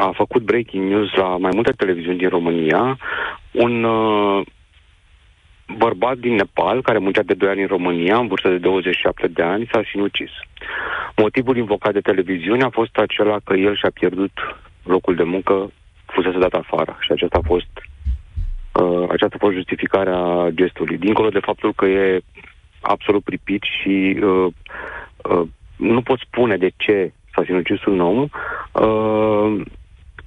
a făcut breaking news la mai multe televiziuni din România. Un uh, bărbat din Nepal, care muncea de 2 ani în România, în vârstă de 27 de ani, s-a sinucis. Motivul invocat de televiziune a fost acela că el și-a pierdut locul de muncă, fusese dat afară și aceasta a fost uh, aceasta a fost justificarea gestului. Dincolo de faptul că e absolut pripit și uh, uh, nu pot spune de ce s-a sinucis un om, uh,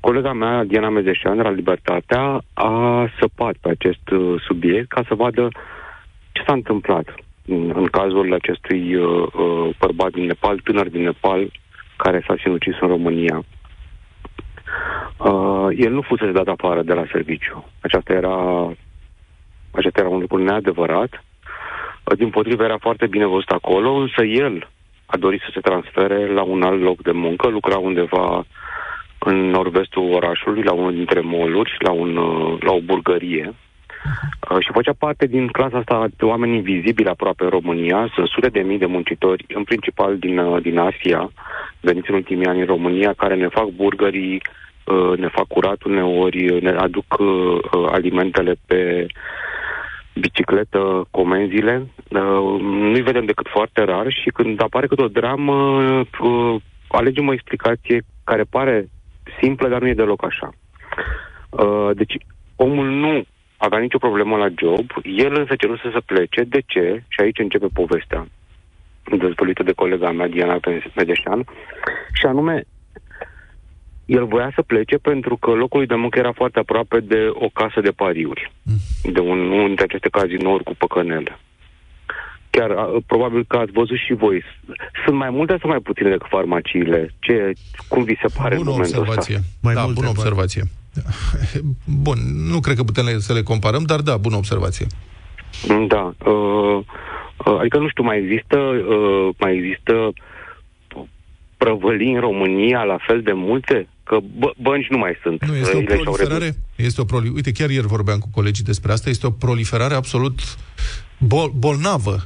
colega mea, Diana Mezeșan, de la Libertatea, a săpat pe acest uh, subiect ca să vadă ce s-a întâmplat în, în cazul acestui uh, uh, bărbat din Nepal, tânăr din Nepal, care s-a sinucis în România. Uh, el nu fusese dat afară de la serviciu. Aceasta era, acesta era un lucru neadevărat. Uh, din potrivă era foarte bine văzut acolo, însă el a dorit să se transfere la un alt loc de muncă, lucra undeva în nord-vestul orașului, la unul dintre moluri, la, un, uh, la o burgărie. Uh, și făcea parte din clasa asta de oameni invizibili aproape în România. Sunt sute de mii de muncitori, în principal din, uh, din Asia, veniți în ultimii ani în România, care ne fac burgării, uh, ne fac curat uneori, ne aduc uh, uh, alimentele pe bicicletă, comenzile. Uh, Nu-i vedem decât foarte rar și când apare câte o dramă, uh, alegem o explicație care pare simplă, dar nu e deloc așa. Uh, Deci, omul nu avea nicio problemă la job, el însă ceruse să plece. De ce? Și aici începe povestea dezvăluită de colega mea, Diana Medeșan, și anume, el voia să plece pentru că locul lui de muncă era foarte aproape de o casă de pariuri, de un, unul dintre aceste cazinouri cu păcănele. Chiar, a, probabil că ați văzut și voi. Sunt mai multe sau mai puține decât farmaciile? Ce, cum vi se pare Bună în momentul observație. ăsta? Mai da, multe, bună poate. observație. Bun, nu cred că putem le- să le comparăm, dar da, bună observație. Da. Uh, uh, adică, nu știu, mai există, uh, mai există prăvălii în România la fel de multe? Că bă, bănci nu mai sunt. Nu, este o Ele și-au proliferare, redus. este o proli... Uite, chiar ieri vorbeam cu colegii despre asta, este o proliferare absolut bol- bolnavă um,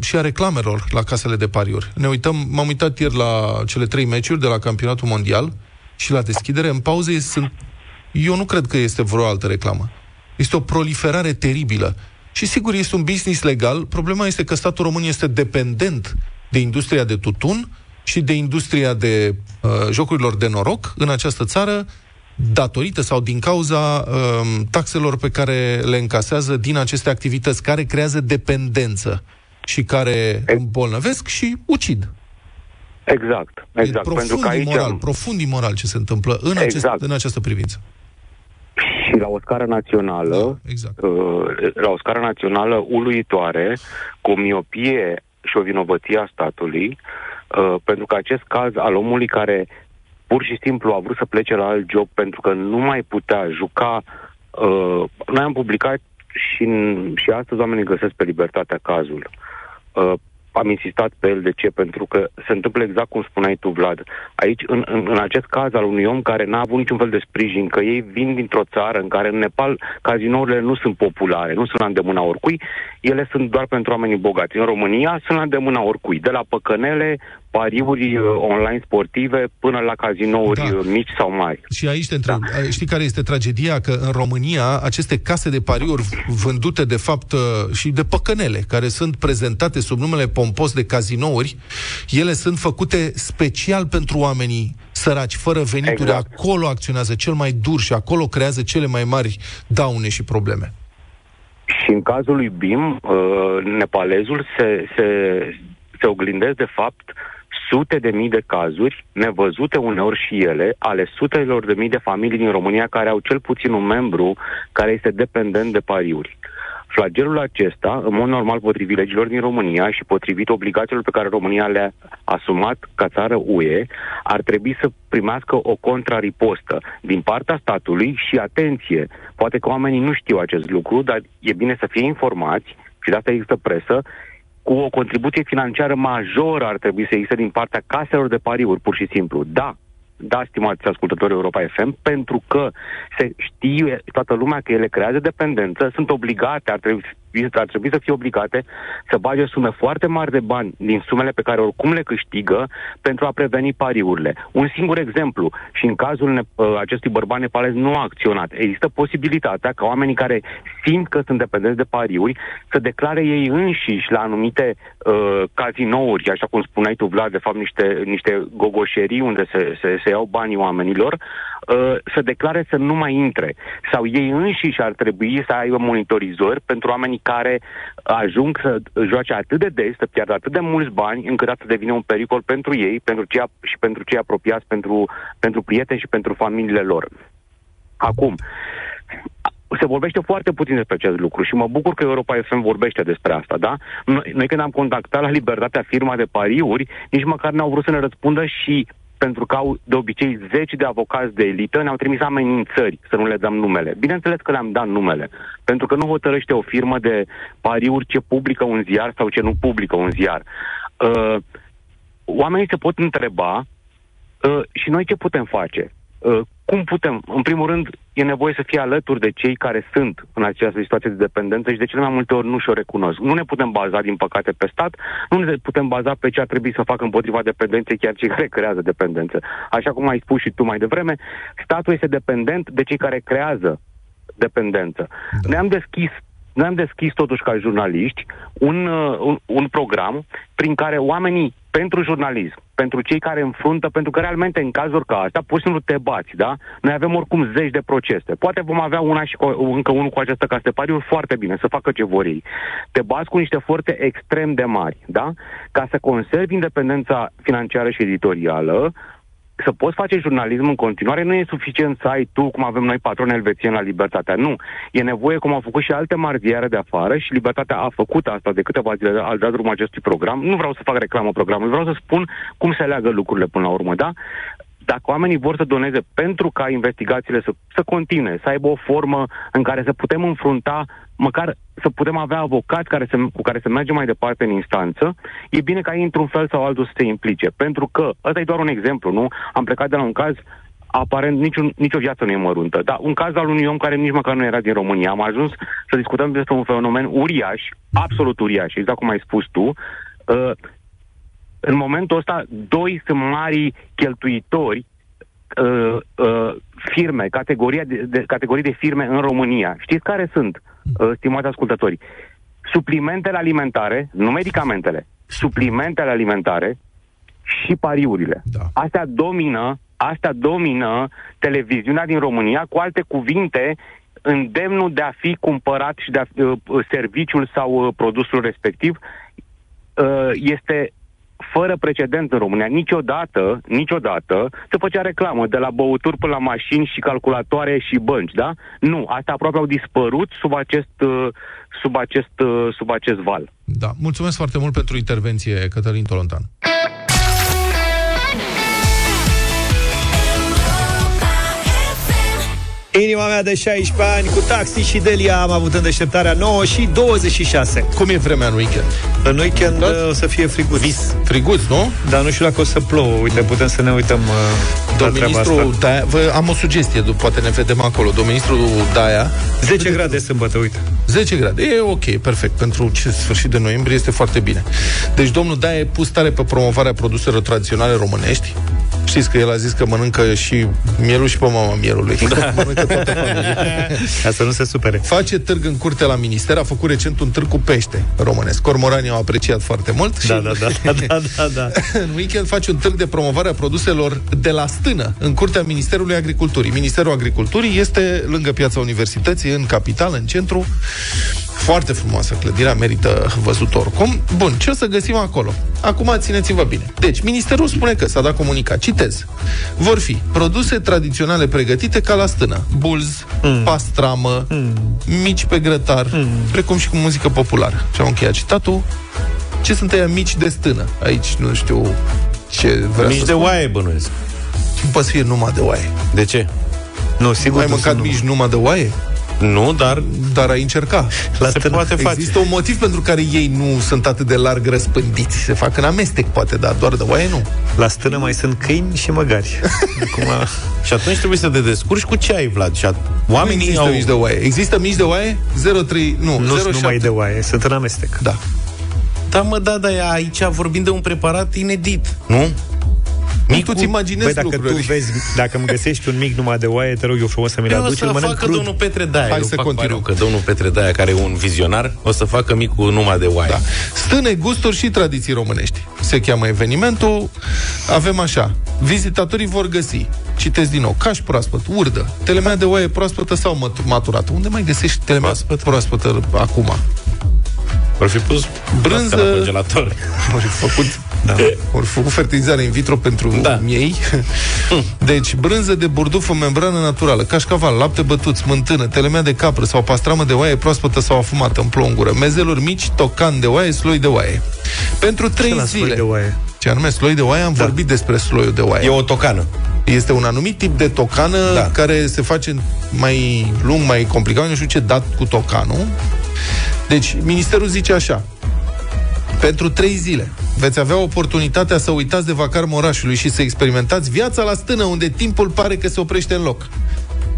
și a reclamelor la casele de pariuri. Ne uităm, m-am uitat ieri la cele trei meciuri de la campionatul mondial și la deschidere, în pauze sunt... Eu nu cred că este vreo altă reclamă. Este o proliferare teribilă. Și sigur, este un business legal. Problema este că statul român este dependent de industria de tutun și de industria de uh, jocurilor de noroc în această țară, datorită sau din cauza um, taxelor pe care le încasează din aceste activități, care creează dependență și care îmbolnăvesc și ucid. Exact, e exact. Pentru profund că aici, imoral, profund imoral ce se întâmplă în, acest, Exact. în această privință. și la o scară națională, Exact. uh, la o scară națională uluitoare, cu o miopie și o vinovăție a statului, uh, pentru că acest caz al omului care pur și simplu a vrut să plece la alt job pentru că nu mai putea juca. Uh, noi am publicat și, în, și astăzi oamenii găsesc pe libertatea cazul. Uh, am insistat pe el. De ce? Pentru că se întâmplă exact cum spuneai tu, Vlad. Aici, în, în, în acest caz al unui om care n-a avut niciun fel de sprijin, că ei vin dintr-o țară în care în Nepal cazinourile nu sunt populare, nu sunt la îndemâna oricui, ele sunt doar pentru oamenii bogați. În România sunt la îndemâna oricui, de la păcănele, pariuri uh, online sportive, până la cazinouri Da. uh, mici sau mari. Și aici te întreb, da. știi care este tragedia? Că în România aceste case de pariuri vândute de fapt uh, și de păcănele, care sunt prezentate sub numele pompos de cazinouri, ele sunt făcute special pentru oamenii săraci, fără venituri. Exact. Acolo acționează cel mai dur și acolo creează cele mai mari daune și probleme. Și în cazul lui Bim, uh, nepalezul se, se, se oglindesc de fapt sute de mii de cazuri, nevăzute uneori și ele, ale sutelor de mii de familii din România care au cel puțin un membru care este dependent de pariuri. Flagelul acesta, în mod normal potrivit legilor din România și potrivit obligațiilor pe care România le-a asumat ca țară UE, ar trebui să primească o contraripostă din partea statului și atenție, poate că oamenii nu știu acest lucru, dar e bine să fie informați și de asta există presă, cu o contribuție financiară majoră ar trebui să existe din partea caselor de pariuri, pur și simplu. Da, da, stimați ascultători Europa FM, pentru că se știe toată lumea că ele creează dependență, sunt obligate, ar trebui, ar trebui să fie obligate să bage sume foarte mari de bani din sumele pe care oricum le câștigă pentru a preveni pariurile. Un singur exemplu, și în cazul ne, uh, acestui bărbat nepalez nu a acționat. Există posibilitatea ca oamenii care simt că sunt dependenți de pariuri să declare ei înșiși la anumite uh, cazinouri, așa cum spuneai tu, Vlad, de fapt niște, niște gogoșerii unde se, se, se iau banii oamenilor, uh, să declare să nu mai intre. Sau ei înșiși ar trebui să aibă monitorizări pentru oamenii care ajung să joace atât de des, să piardă atât de mulți bani, încât asta devine un pericol pentru ei pentru cei, ap- și pentru cei apropiați, pentru, pentru prieteni și pentru familiile lor. Acum, se vorbește foarte puțin despre acest lucru și mă bucur că Europa FM vorbește despre asta, da? Noi, noi când am contactat la Libertatea firma de pariuri, nici măcar n-au vrut să ne răspundă și pentru că au de obicei zeci de avocați de elită, ne-au trimis amenințări să nu le dăm numele. Bineînțeles că le-am dat numele, pentru că nu hotărăște o firmă de pariuri ce publică un ziar sau ce nu publică un ziar. Uh, oamenii se pot întreba uh, și noi ce putem face? Uh, cum putem? În primul rând, e nevoie să fie alături de cei care sunt în această situație de dependență și de cele mai multe ori nu și-o recunosc. Nu ne putem baza, din păcate, pe stat, nu ne putem baza pe ce ar trebui să facă împotriva dependenței chiar cei care creează dependență. Așa cum ai spus și tu mai devreme, statul este dependent de cei care creează dependență. Da. Ne-am deschis noi am deschis totuși ca jurnaliști un, uh, un, un program prin care oamenii pentru jurnalism, pentru cei care înfruntă, pentru că realmente în cazuri ca astea, pur și simplu te bați, da? Noi avem oricum zeci de procese. Poate vom avea una și cu, încă unul cu această casă de pariuri foarte bine, să facă ce vor ei. Te bați cu niște forțe extrem de mari, da? Ca să conservi independența financiară și editorială, să poți face jurnalism în continuare nu e suficient să ai tu, cum avem noi patroni elvețieni la Libertatea. Nu. E nevoie, cum au făcut și alte mari ziare de afară și Libertatea a făcut asta de câteva zile, al dat drumul acestui program. Nu vreau să fac reclamă programului, vreau să spun cum se leagă lucrurile până la urmă, da? Dacă oamenii vor să doneze pentru ca investigațiile să, să continue, să aibă o formă în care să putem înfrunta, măcar să putem avea avocați care să, cu care să mergem mai departe în instanță, e bine ca ei într-un fel sau altul să se implice. Pentru că, ăsta e doar un exemplu, nu? Am plecat de la un caz aparent niciun, nicio viață nu e măruntă. Dar un caz al unui om care nici măcar nu era din România. Am ajuns să discutăm despre un fenomen uriaș, absolut uriaș, exact cum ai spus tu. Uh, în momentul ăsta, doi sunt mari cheltuitori uh, uh, firme, categoria de, de, categorii de firme în România. Știți care sunt, uh, stimați ascultători? Suplimentele alimentare, nu medicamentele, suplimentele alimentare și pariurile. Da. Astea domină, astea domină televiziunea din România, cu alte cuvinte, îndemnul de a fi cumpărat și de a, uh, serviciul sau uh, produsul respectiv uh, este fără precedent în România. Niciodată, niciodată se făcea reclamă de la băuturi până la mașini și calculatoare și bănci, da? Nu, astea aproape au dispărut sub acest, uh, sub acest, uh, sub acest val. Da. Mulțumesc foarte mult pentru intervenție, Cătălin Tolontan. Inima mea de 16 ani, cu taxi și Delia am avut în deșteptarea 9 și 26. Cum e vremea în weekend? În weekend Da? uh, o să fie friguț. Vis. Friguț, nu? Dar nu știu dacă o să plouă. Uite, putem să ne uităm uh, la Domnul treaba ministru asta. Daia, vă, am o sugestie, du- poate ne vedem acolo. Domnul ministru Daia, 10 grade sâmbătă, uite. 10 grade. E ok, perfect. Pentru ce sfârșit de noiembrie este foarte bine. Deci domnul Daia e pus tare pe promovarea produselor tradiționale românești. Știți că el a zis că mănâncă și mielul și pe mama mielului. Da. mănâncă toată familia. Ca să nu se supere. Face târg în curte la minister, a făcut recent un târg cu pește românesc. Cormoranii au apreciat foarte mult și Da, da, da, da, da, da, da. în weekend face un târg de promovare a produselor de la stână, în curtea Ministerului Agriculturii. Ministerul Agriculturii este lângă piața Universității, în capital, în centru. Foarte frumoasă clădirea, merită văzut oricum. Bun, ce o să găsim acolo? Acum țineți-vă bine. Deci, Ministerul spune că s-a dat comunicat. Citez. Vor fi produse tradiționale pregătite ca la stână. Bulz, mm. pastramă, mm. mici pe grătar, mm. precum și cu muzică populară. Și am încheiat citatul. Ce sunt ăia mici de stână? Aici nu știu ce vrea Mici să de spun. oaie bănuiesc. Nu poate să fie numai de oaie. De ce? Nu, sigur Ai nu mâncat sunt mici numai de oaie? Nu, dar dar ai încerca. La se stână. poate face. Există un motiv pentru care ei nu sunt atât de larg răspândiți. Se fac în amestec, poate, dar doar de oaie nu. La stână mai sunt câini și măgari. Acum, Și atunci trebuie să te descurci cu ce ai, Vlad. Și a... Nu oamenii există au... mici de oaie. Există mici de oaie? 03, nu, nu sunt 07. numai de oaie, sunt în amestec. Da. Da, mă, da, da, aici vorbim de un preparat inedit, nu? Nu, Micul- tu ți imaginezi Băi, dacă lucruri. tu vezi, dacă îmi găsești un mic numai de oaie, te rog eu frumos să-mi-l Eu o aduci, să îl mănânc facă crud. domnul Petre Daia. Hai eu să fac continuăm. pariu că domnul Petre Daia, care e un vizionar, o să facă micul numai de oaie. Da. Stâne, gusturi și tradiții românești. Se cheamă evenimentul. Avem așa. Vizitatorii vor găsi, citesc din nou, caș proaspăt, urdă, telemea de oaie proaspătă sau mat- maturată. Unde mai găsești telemea proaspătă, proaspătă acum? Vor fi pus Brânză- la congelator. Ori făcut, da. ori făcut fertilizare in vitro pentru Da. miei. Deci, brânză de burduf în membrană naturală, cașcaval, lapte bătut, smântână, telemea de capră sau pastramă de oaie proaspătă sau afumată în plongură, mezeluri mici, tocan de oaie, sloi de oaie. Pentru trei Ce la zile. sloi de oaie? Ce anume sloi de oaie, am da. vorbit despre sloiul de oaie. E o tocană. Este un anumit tip de tocană Da. da. care se face mai lung, mai complicat, nu știu ce dat cu tocanul. Deci, ministerul zice așa. Pentru trei zile veți avea oportunitatea să uitați de vacarmul orașului și să experimentați viața la stână, unde timpul pare că se oprește în loc.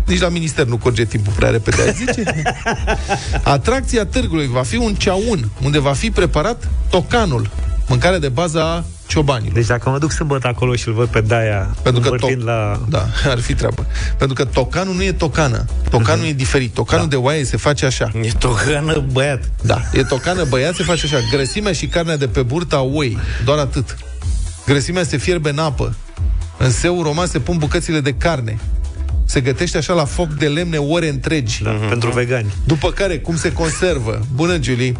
Nici la minister nu curge timpul prea repede, ați zice? Atracția târgului va fi un ceaun, unde va fi preparat tocanul, mâncare de bază a ciobanilor. Deci dacă mă duc sâmbătă acolo și îl văd pe Daia Pentru că învârtind to- la... Da, ar fi treabă. Pentru că tocanul nu e tocană. Tocanul e diferit. Tocanul de oaie se face așa. E tocană, băiat. Da, e tocană băiat, se face așa. Grăsimea și carnea de pe burta oi, doar atât. Grăsimea se fierbe în apă. În seu roman se pun bucățile de carne. Se gătește așa la foc de lemne ore întregi. Da, pentru vegani. După care, cum se conservă? Bună, Julie!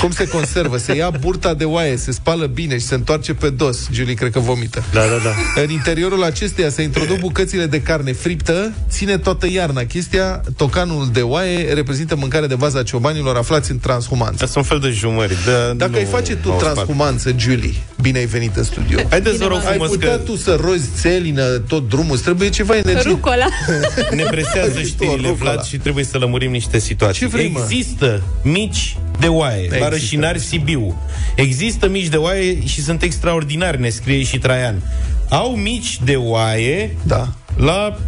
Cum se conservă? Se ia burta de oaie, se spală bine și se întoarce pe dos. Julie cred că vomită. Da, da, da. În interiorul acesteia se introduc bucățile de carne friptă, ține toată iarna. Chestia, tocanul de oaie reprezintă mâncare de bază a ciobanilor aflați în transhumanță. Asta sunt un fel de jumări. De, Dacă ai face tu transhumanță, Julie, bine ai venit în studio. Haideți, vă rog Ai frumos, putea că tu să rozi țelină tot drumul, îți trebuie ceva energie. Rucola. ne presează Ai zis tu, știrile, rucola. Vlad, și trebuie să lămurim niște situații. Ce vrei, mă? Există mici de oaie Există. la Rășinari, Sibiu. Există mici de oaie și sunt extraordinari, ne scrie și Traian. Au mici de oaie Da. la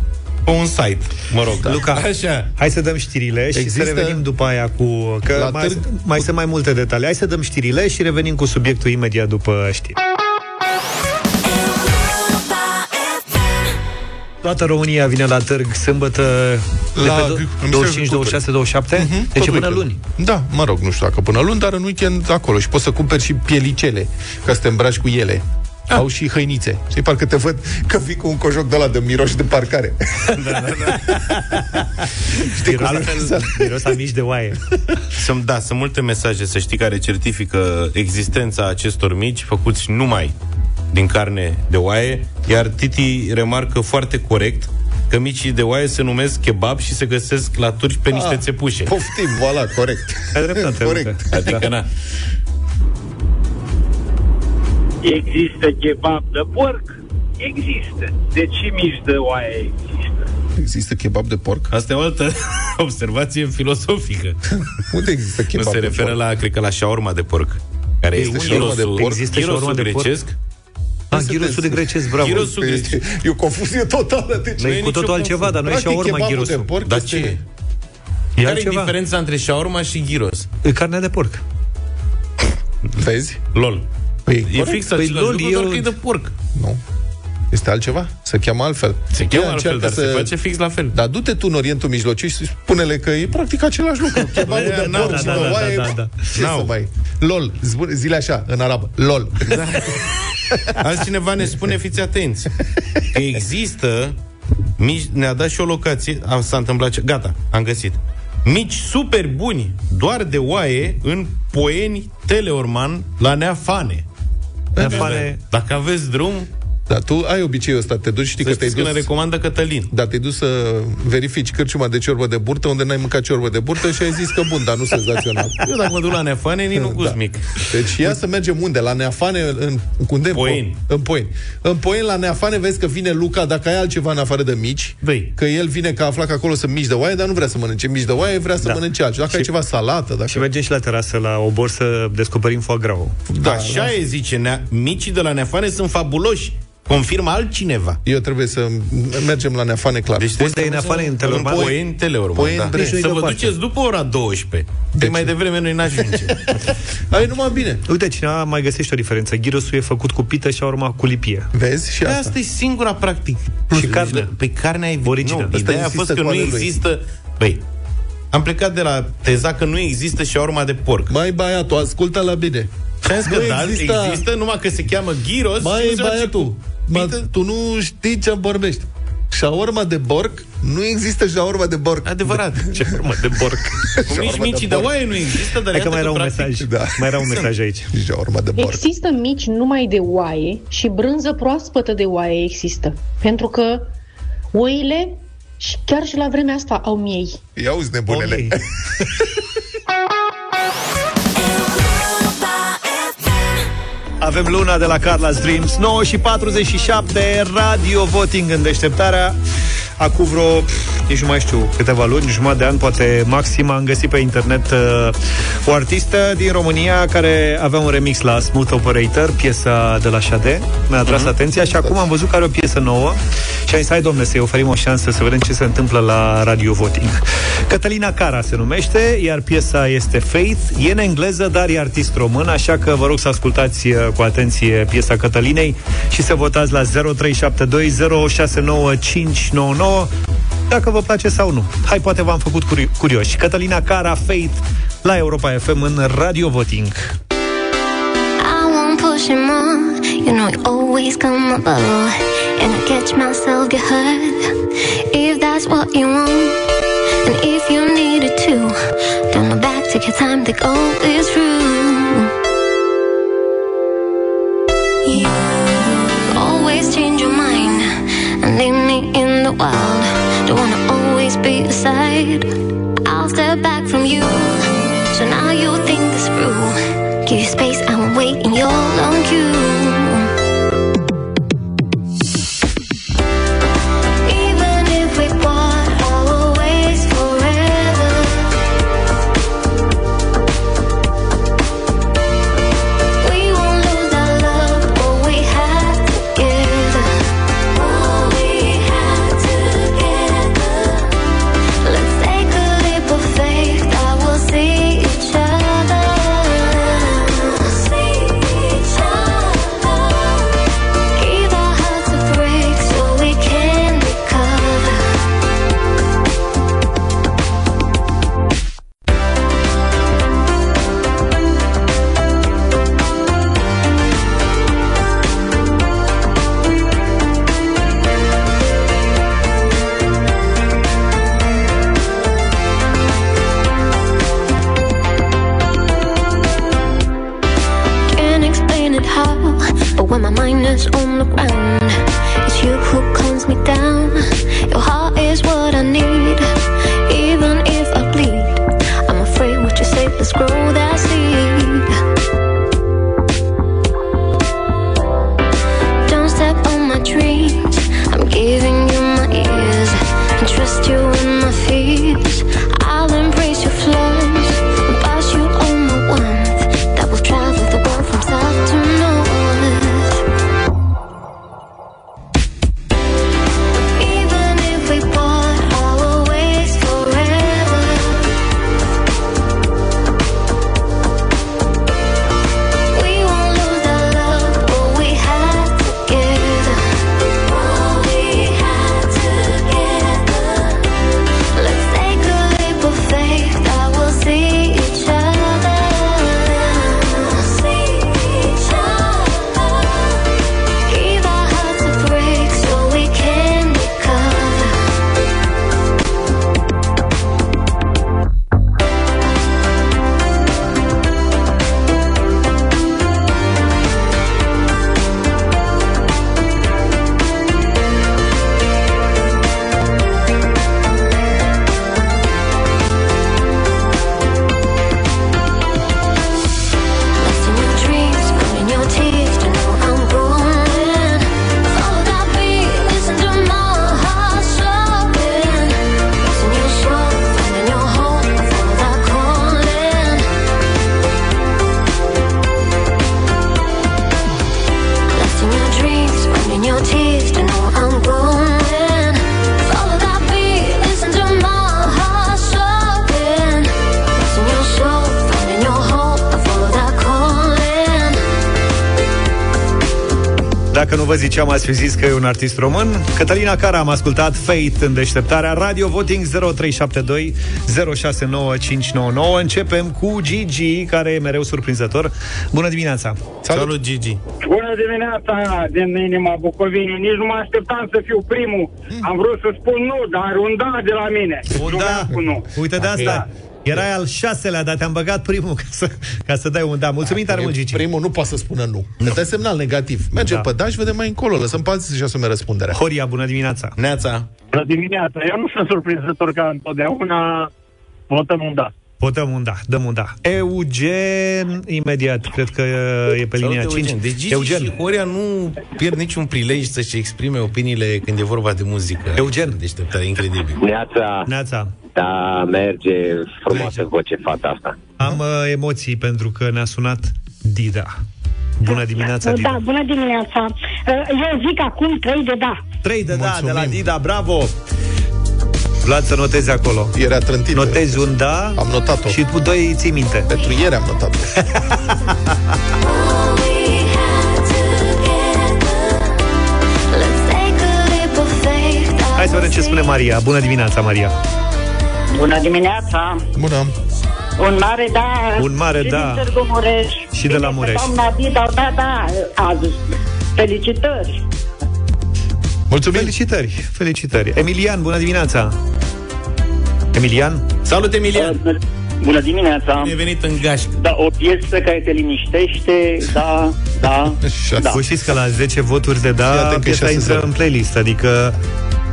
pe un site, mă rog. Da. Luca, Așa. Hai să dăm știrile și Există- să revenim după aia cu... Că La mai, târg- mai sunt mai multe detalii. Hai să dăm știrile și revenim cu subiectul imediat după știri. Toată România vine la târg sâmbătă La- de în pe Mișcarea 25, Culturii. 26, 27 Mhm, Deci tot până weekendul. luni Da, mă rog, nu știu dacă până luni, dar în weekend acolo. Și poți să cumperi și pielicele, ca să te îmbraci cu ele. Ah. Au și hăinițe. Și parcă te văd că vii cu un cojoc de la de miroși de parcare. Știi cum Altfel, miros a mici de oaie Sunt, da, sunt multe mesaje, să știi, care certifică existența acestor mici făcuți numai din carne de oaie, iar Titi remarcă foarte corect că micii de oaie se numesc kebab și se găsesc la turci pe niște Ah, țepușe. Poftim, voilà, corect. Ai dreptate, corect. Luca. Adică, na. Există kebab de porc? Există. De ce mici de oaie există? Există kebab de porc? Asta e o altă observație filosofică. Unde există Nu kebab se de referă porc? la, cred că la shawarma de porc. Care Există este shawarma de gyrosul, porc? Există gyrosul shawarma de porc? grecesc. Ah, ghirosul de grecesc, bravo Gyrosul grecesc. E o confuzie totală. Deci, Nu e e cu nicio totul altceva, dar nu e Practic, shawarma kebabul ghirosul de porc Dar este... ce e? E Care e altceva diferența între shawarma și gyros? E carnea de porc Vezi? LOL. Păi, E corect. fix Păi, același lol, lucru, eu- doar că e de porc. Nu. Este altceva? Se cheamă altfel. Se cheamă Ia, altfel, încearcă dar se face fix la fel. Dar du-te tu în Orientul Mijlociu și spune-le că e practic același lucru. Kebabul Bă, de n-au, porc da, și da, de da, oaie. da, da, da. Ce N-au. să mai... LOL. Spune- Zile așa, în arabă. LOL. Altcineva ne spune, fiți atenți, că există, mici, ne-a dat și o locație, a, s-a întâmplat, ce- gata, am găsit. Mici super buni, doar de oaie, în Poeni, Teleorman, la Neafane. Neafane- Dacă aveți drum, Da, tu ai obiceiul ăsta, te duci, știi Să că te-ai știți că dus... ne recomandă Cătălin. Da, te-ai dus să verifici cârciuma de ciorbă de burtă, unde n-ai mâncat ciorbă de burtă și ai zis că bun, dar nu senzațional. Eu dacă mă duc la Neafane, nici nu gust mic. Deci ia să mergem unde? La Neafane, în, unde? Poieni. În Poieni. În Poieni, la Neafane, vezi că vine Luca, dacă ai altceva în afară de mici, Băi. că el vine că a aflat că acolo sunt mici de oaie, dar nu vrea să mănânce mici de oaie, vrea să Da. mănânce altceva. Dacă ai Și- ceva salată, dacă... Și mergem și la terasă, la obor, să descoperim foie gras. Da, Așa e, zice, nea, micii de la Neafane sunt fabuloși. Confirmă altcineva. Eu trebuie să mergem la Neafane, clar. Deci Unde e trebuie Neafane? să- În Teleorman? În Poieni, Teleorman, Poieni, da. Breș. Să vă Departe. duceți după ora 12. De Deci- mai devreme noi n-ajunge. Ai numai bine. Uite, cineva mai găsește o diferență. Gyrosul e făcut cu pită și urma cu lipie. Vezi? Și Păi asta. asta e singura, practic. Și carne. Pe carnea e Origină. Nu, Ăsta ideea a insistă fost că cu nu ale lui. există... Băi, am plecat de la teza că nu există și urma de porc. Mai băiatul, ascultă la bine. Și am zis Nu că da, există- există, numai că se cheamă gyros Mai și nu se face băiatul, cu mă, pită. tu nu știi ce vorbești. Șaorma de borc? Nu există șaorma de borc. Adevărat. Ce formă de borc. Cum nici Șaorma de micii de porc. oaie nu există, dar Hai că iată mai era un practic, mesaj. da. Mai era un mesaj aici. Șaorma de borc. Există mici numai de oaie și brânză proaspătă de oaie există. Pentru că oile și chiar și la vremea asta au miei. Ia uzi nebunele. Ok. Avem luna de la Carla's Dreams 9 și 47 Radio voting în deșteptarea Acum vreo, pf, nici nu mai știu, câteva luni, jumătate de an, poate maxim, am găsit pe internet uh, o artistă din România care avea un remix la Smooth Operator, piesa de la Shade. Mi-a atras atenția și acum am văzut că are o piesă nouă și am zis, hai domne, să-i oferim o șansă să vedem ce se întâmplă la Radio Voting. Cătălina Cara se numește, iar piesa este Faith, e în engleză, dar e artist român, așa că vă rog să ascultați uh, cu atenție piesa Cătălinei și să votați la 0372069599 dacă vă place sau nu. Hai, poate v-am făcut curi- curioși. Cătălina Cara, Faith, la Europa FM în Radio Voting. I won't push him on. You know you always come above, and I catch myself get hurt. If that's what you want, and if you need it too, don't look back. Take your time, think all this through. Wild. Don't wanna always be aside. I'll step back from you, so now you think this through. Give you space, I won't wait in your long queue. Dacă nu vă ziceam, ați fi zis că e un artist român. Cătălina Cara am ascultat Fate în deșteptarea Radio Voting 0372 069599. Începem cu Gigi, care e mereu surprinzător. Bună dimineața! Salut, Salut Gigi! Bună dimineața din inima Bucovinii. Nici nu mă așteptam să fiu primul. Am vrut să spun nu, dar un da de la mine. Un da. Cu nu. Uite de asta. Erai al șaselea, dar te-am băgat primul ca să, ca să dai un da. Mulțumim tare mult, Gigi. Primul nu poate să spună nu. Ne dai semnal negativ. Merge Da. pe daș și vedem mai încolo. Lăsăm pe alții să-și asume răspunderea. Horia, bună dimineața! Neața! Bună dimineața. Eu nu sunt surprinzător ca întotdeauna. Votăm un da. Votăm un da, dăm un da. Eugen, imediat, cred că e pe linia Salut, 5. Eugen. Deci Gigi Eugen, și Horia nu pierd niciun prilej să-și exprime opiniile când e vorba de muzică. Eugen. Deșteptare incredibil. Neața, Neața. Da, merge frumoasă voce fata asta. Am uh, emoții pentru că ne-a sunat Dida. Bună dimineața, Dida. Da, bună dimineața. Uh, Eu zic acum trei de da. 3 de da Mulțumim. de la Dida, bravo! Vlad să notezi acolo. Era trântit. Notezi un da Am notat-o. și tu doi ții minte. Pentru ieri am notat-o. Hai să vedem ce spune Maria. Bună dimineața, Maria. Bună dimineața. Bună. Un mare da. Un mare și da. Din Târgu Mureș. Și de la Bine, Mureș. Doamna Dita, da, da, azi. Felicitări. Mulțumim. Felicitări, felicitări. Emilian, bună dimineața. Emilian? Salut, Emilian! Bună dimineața. Bine venit în gașcă. Da, o piesă care te liniștește, da, da, Șase. da. Voi știți că la 10 voturi de Fii da, atent că e piesa 6-0. intră în playlist, adică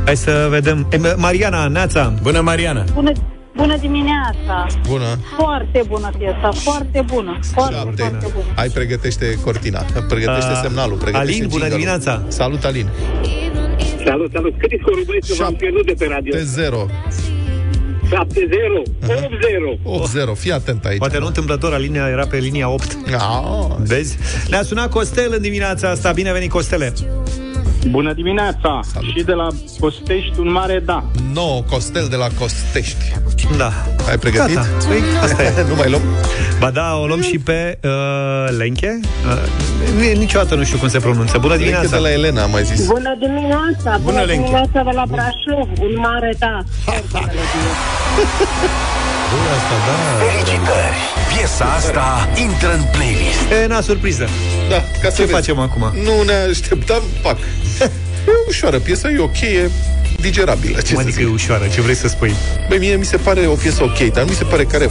hai să vedem. E, Mariana, Neața, Bună, Mariana! Bună, bună dimineața. Bună. Foarte bună piesa, foarte bună. Foarte, Șapte. foarte bună. Hai, pregătește cortina. Pregătește Uh, semnalul. Pregătește Alin, bună jingle-ul. dimineața. Salut, Alin. Salut, salut. Cât e scorul, băieți, că v-am Șapte. pierdut de pe radio? 0 7-0, 8-0. 8-0. Fii atent aici. poate nu întâmplător, Alina era pe linia 8. Ah, Vezi? Ne-a sunat Costel în dimineața asta. Bine venit, Costele. Bună dimineața. Salut. Și de la Costești un mare da. nou Costel de la Costești. Da. Ai pregătit? Gata. Păi, asta e. nu mai luăm? Ba da, o luăm și pe uh, Lenche. Uh, niciodată nu știu cum se pronunță. Bună Lenche dimineața. de la Elena, am mai zis. Bună dimineața. Bună, Lenche. dimineața de la Brașov. Un mare da. Bă, asta, da. Felicitări! Piesa asta intră în playlist. E, na, surpriză. Da, ca să Ce vezi. facem acum? Nu ne așteptam, fac. E ușoară, piesa e ok, e digerabilă. Ce Cum să adică zic? e ușoară? Ce vrei să spui? Băi, mie mi se pare o piesă ok, dar nu mi se pare că are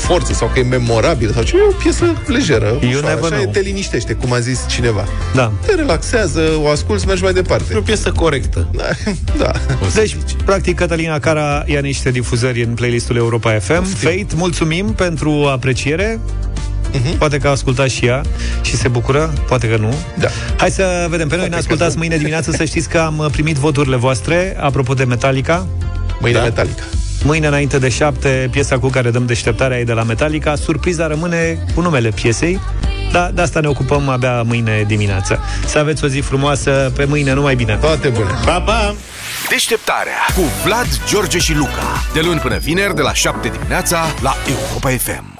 forță sau că e memorabilă sau ce. E o piesă lejeră, ușoară, never așa, know. te liniștește, cum a zis cineva. Da. Te relaxează, o asculți, mergi mai departe. E o piesă corectă. Da, da. o să Deci, zici. practic, Catalina Cara ia niște difuzări în playlistul Europa FM. Fate, mulțumim pentru apreciere. Poate că a ascultat și ea și se bucură, poate că nu. Da. Hai să vedem. Pe noi ne că ascultați nu. mâine dimineață să știți că am primit voturile voastre apropo de Metallica. Mâine Da. Metallica. Mâine înainte de șapte, piesa cu care dăm deșteptarea e de la Metallica. Surpriza rămâne cu numele piesei. Da, de asta ne ocupăm abia mâine dimineață. Să aveți o zi frumoasă, pe mâine numai bine. Toate bune. Pa, pa! Deșteptarea cu Vlad, George și Luca. De luni până vineri, de la 7 dimineața, la Europa FM.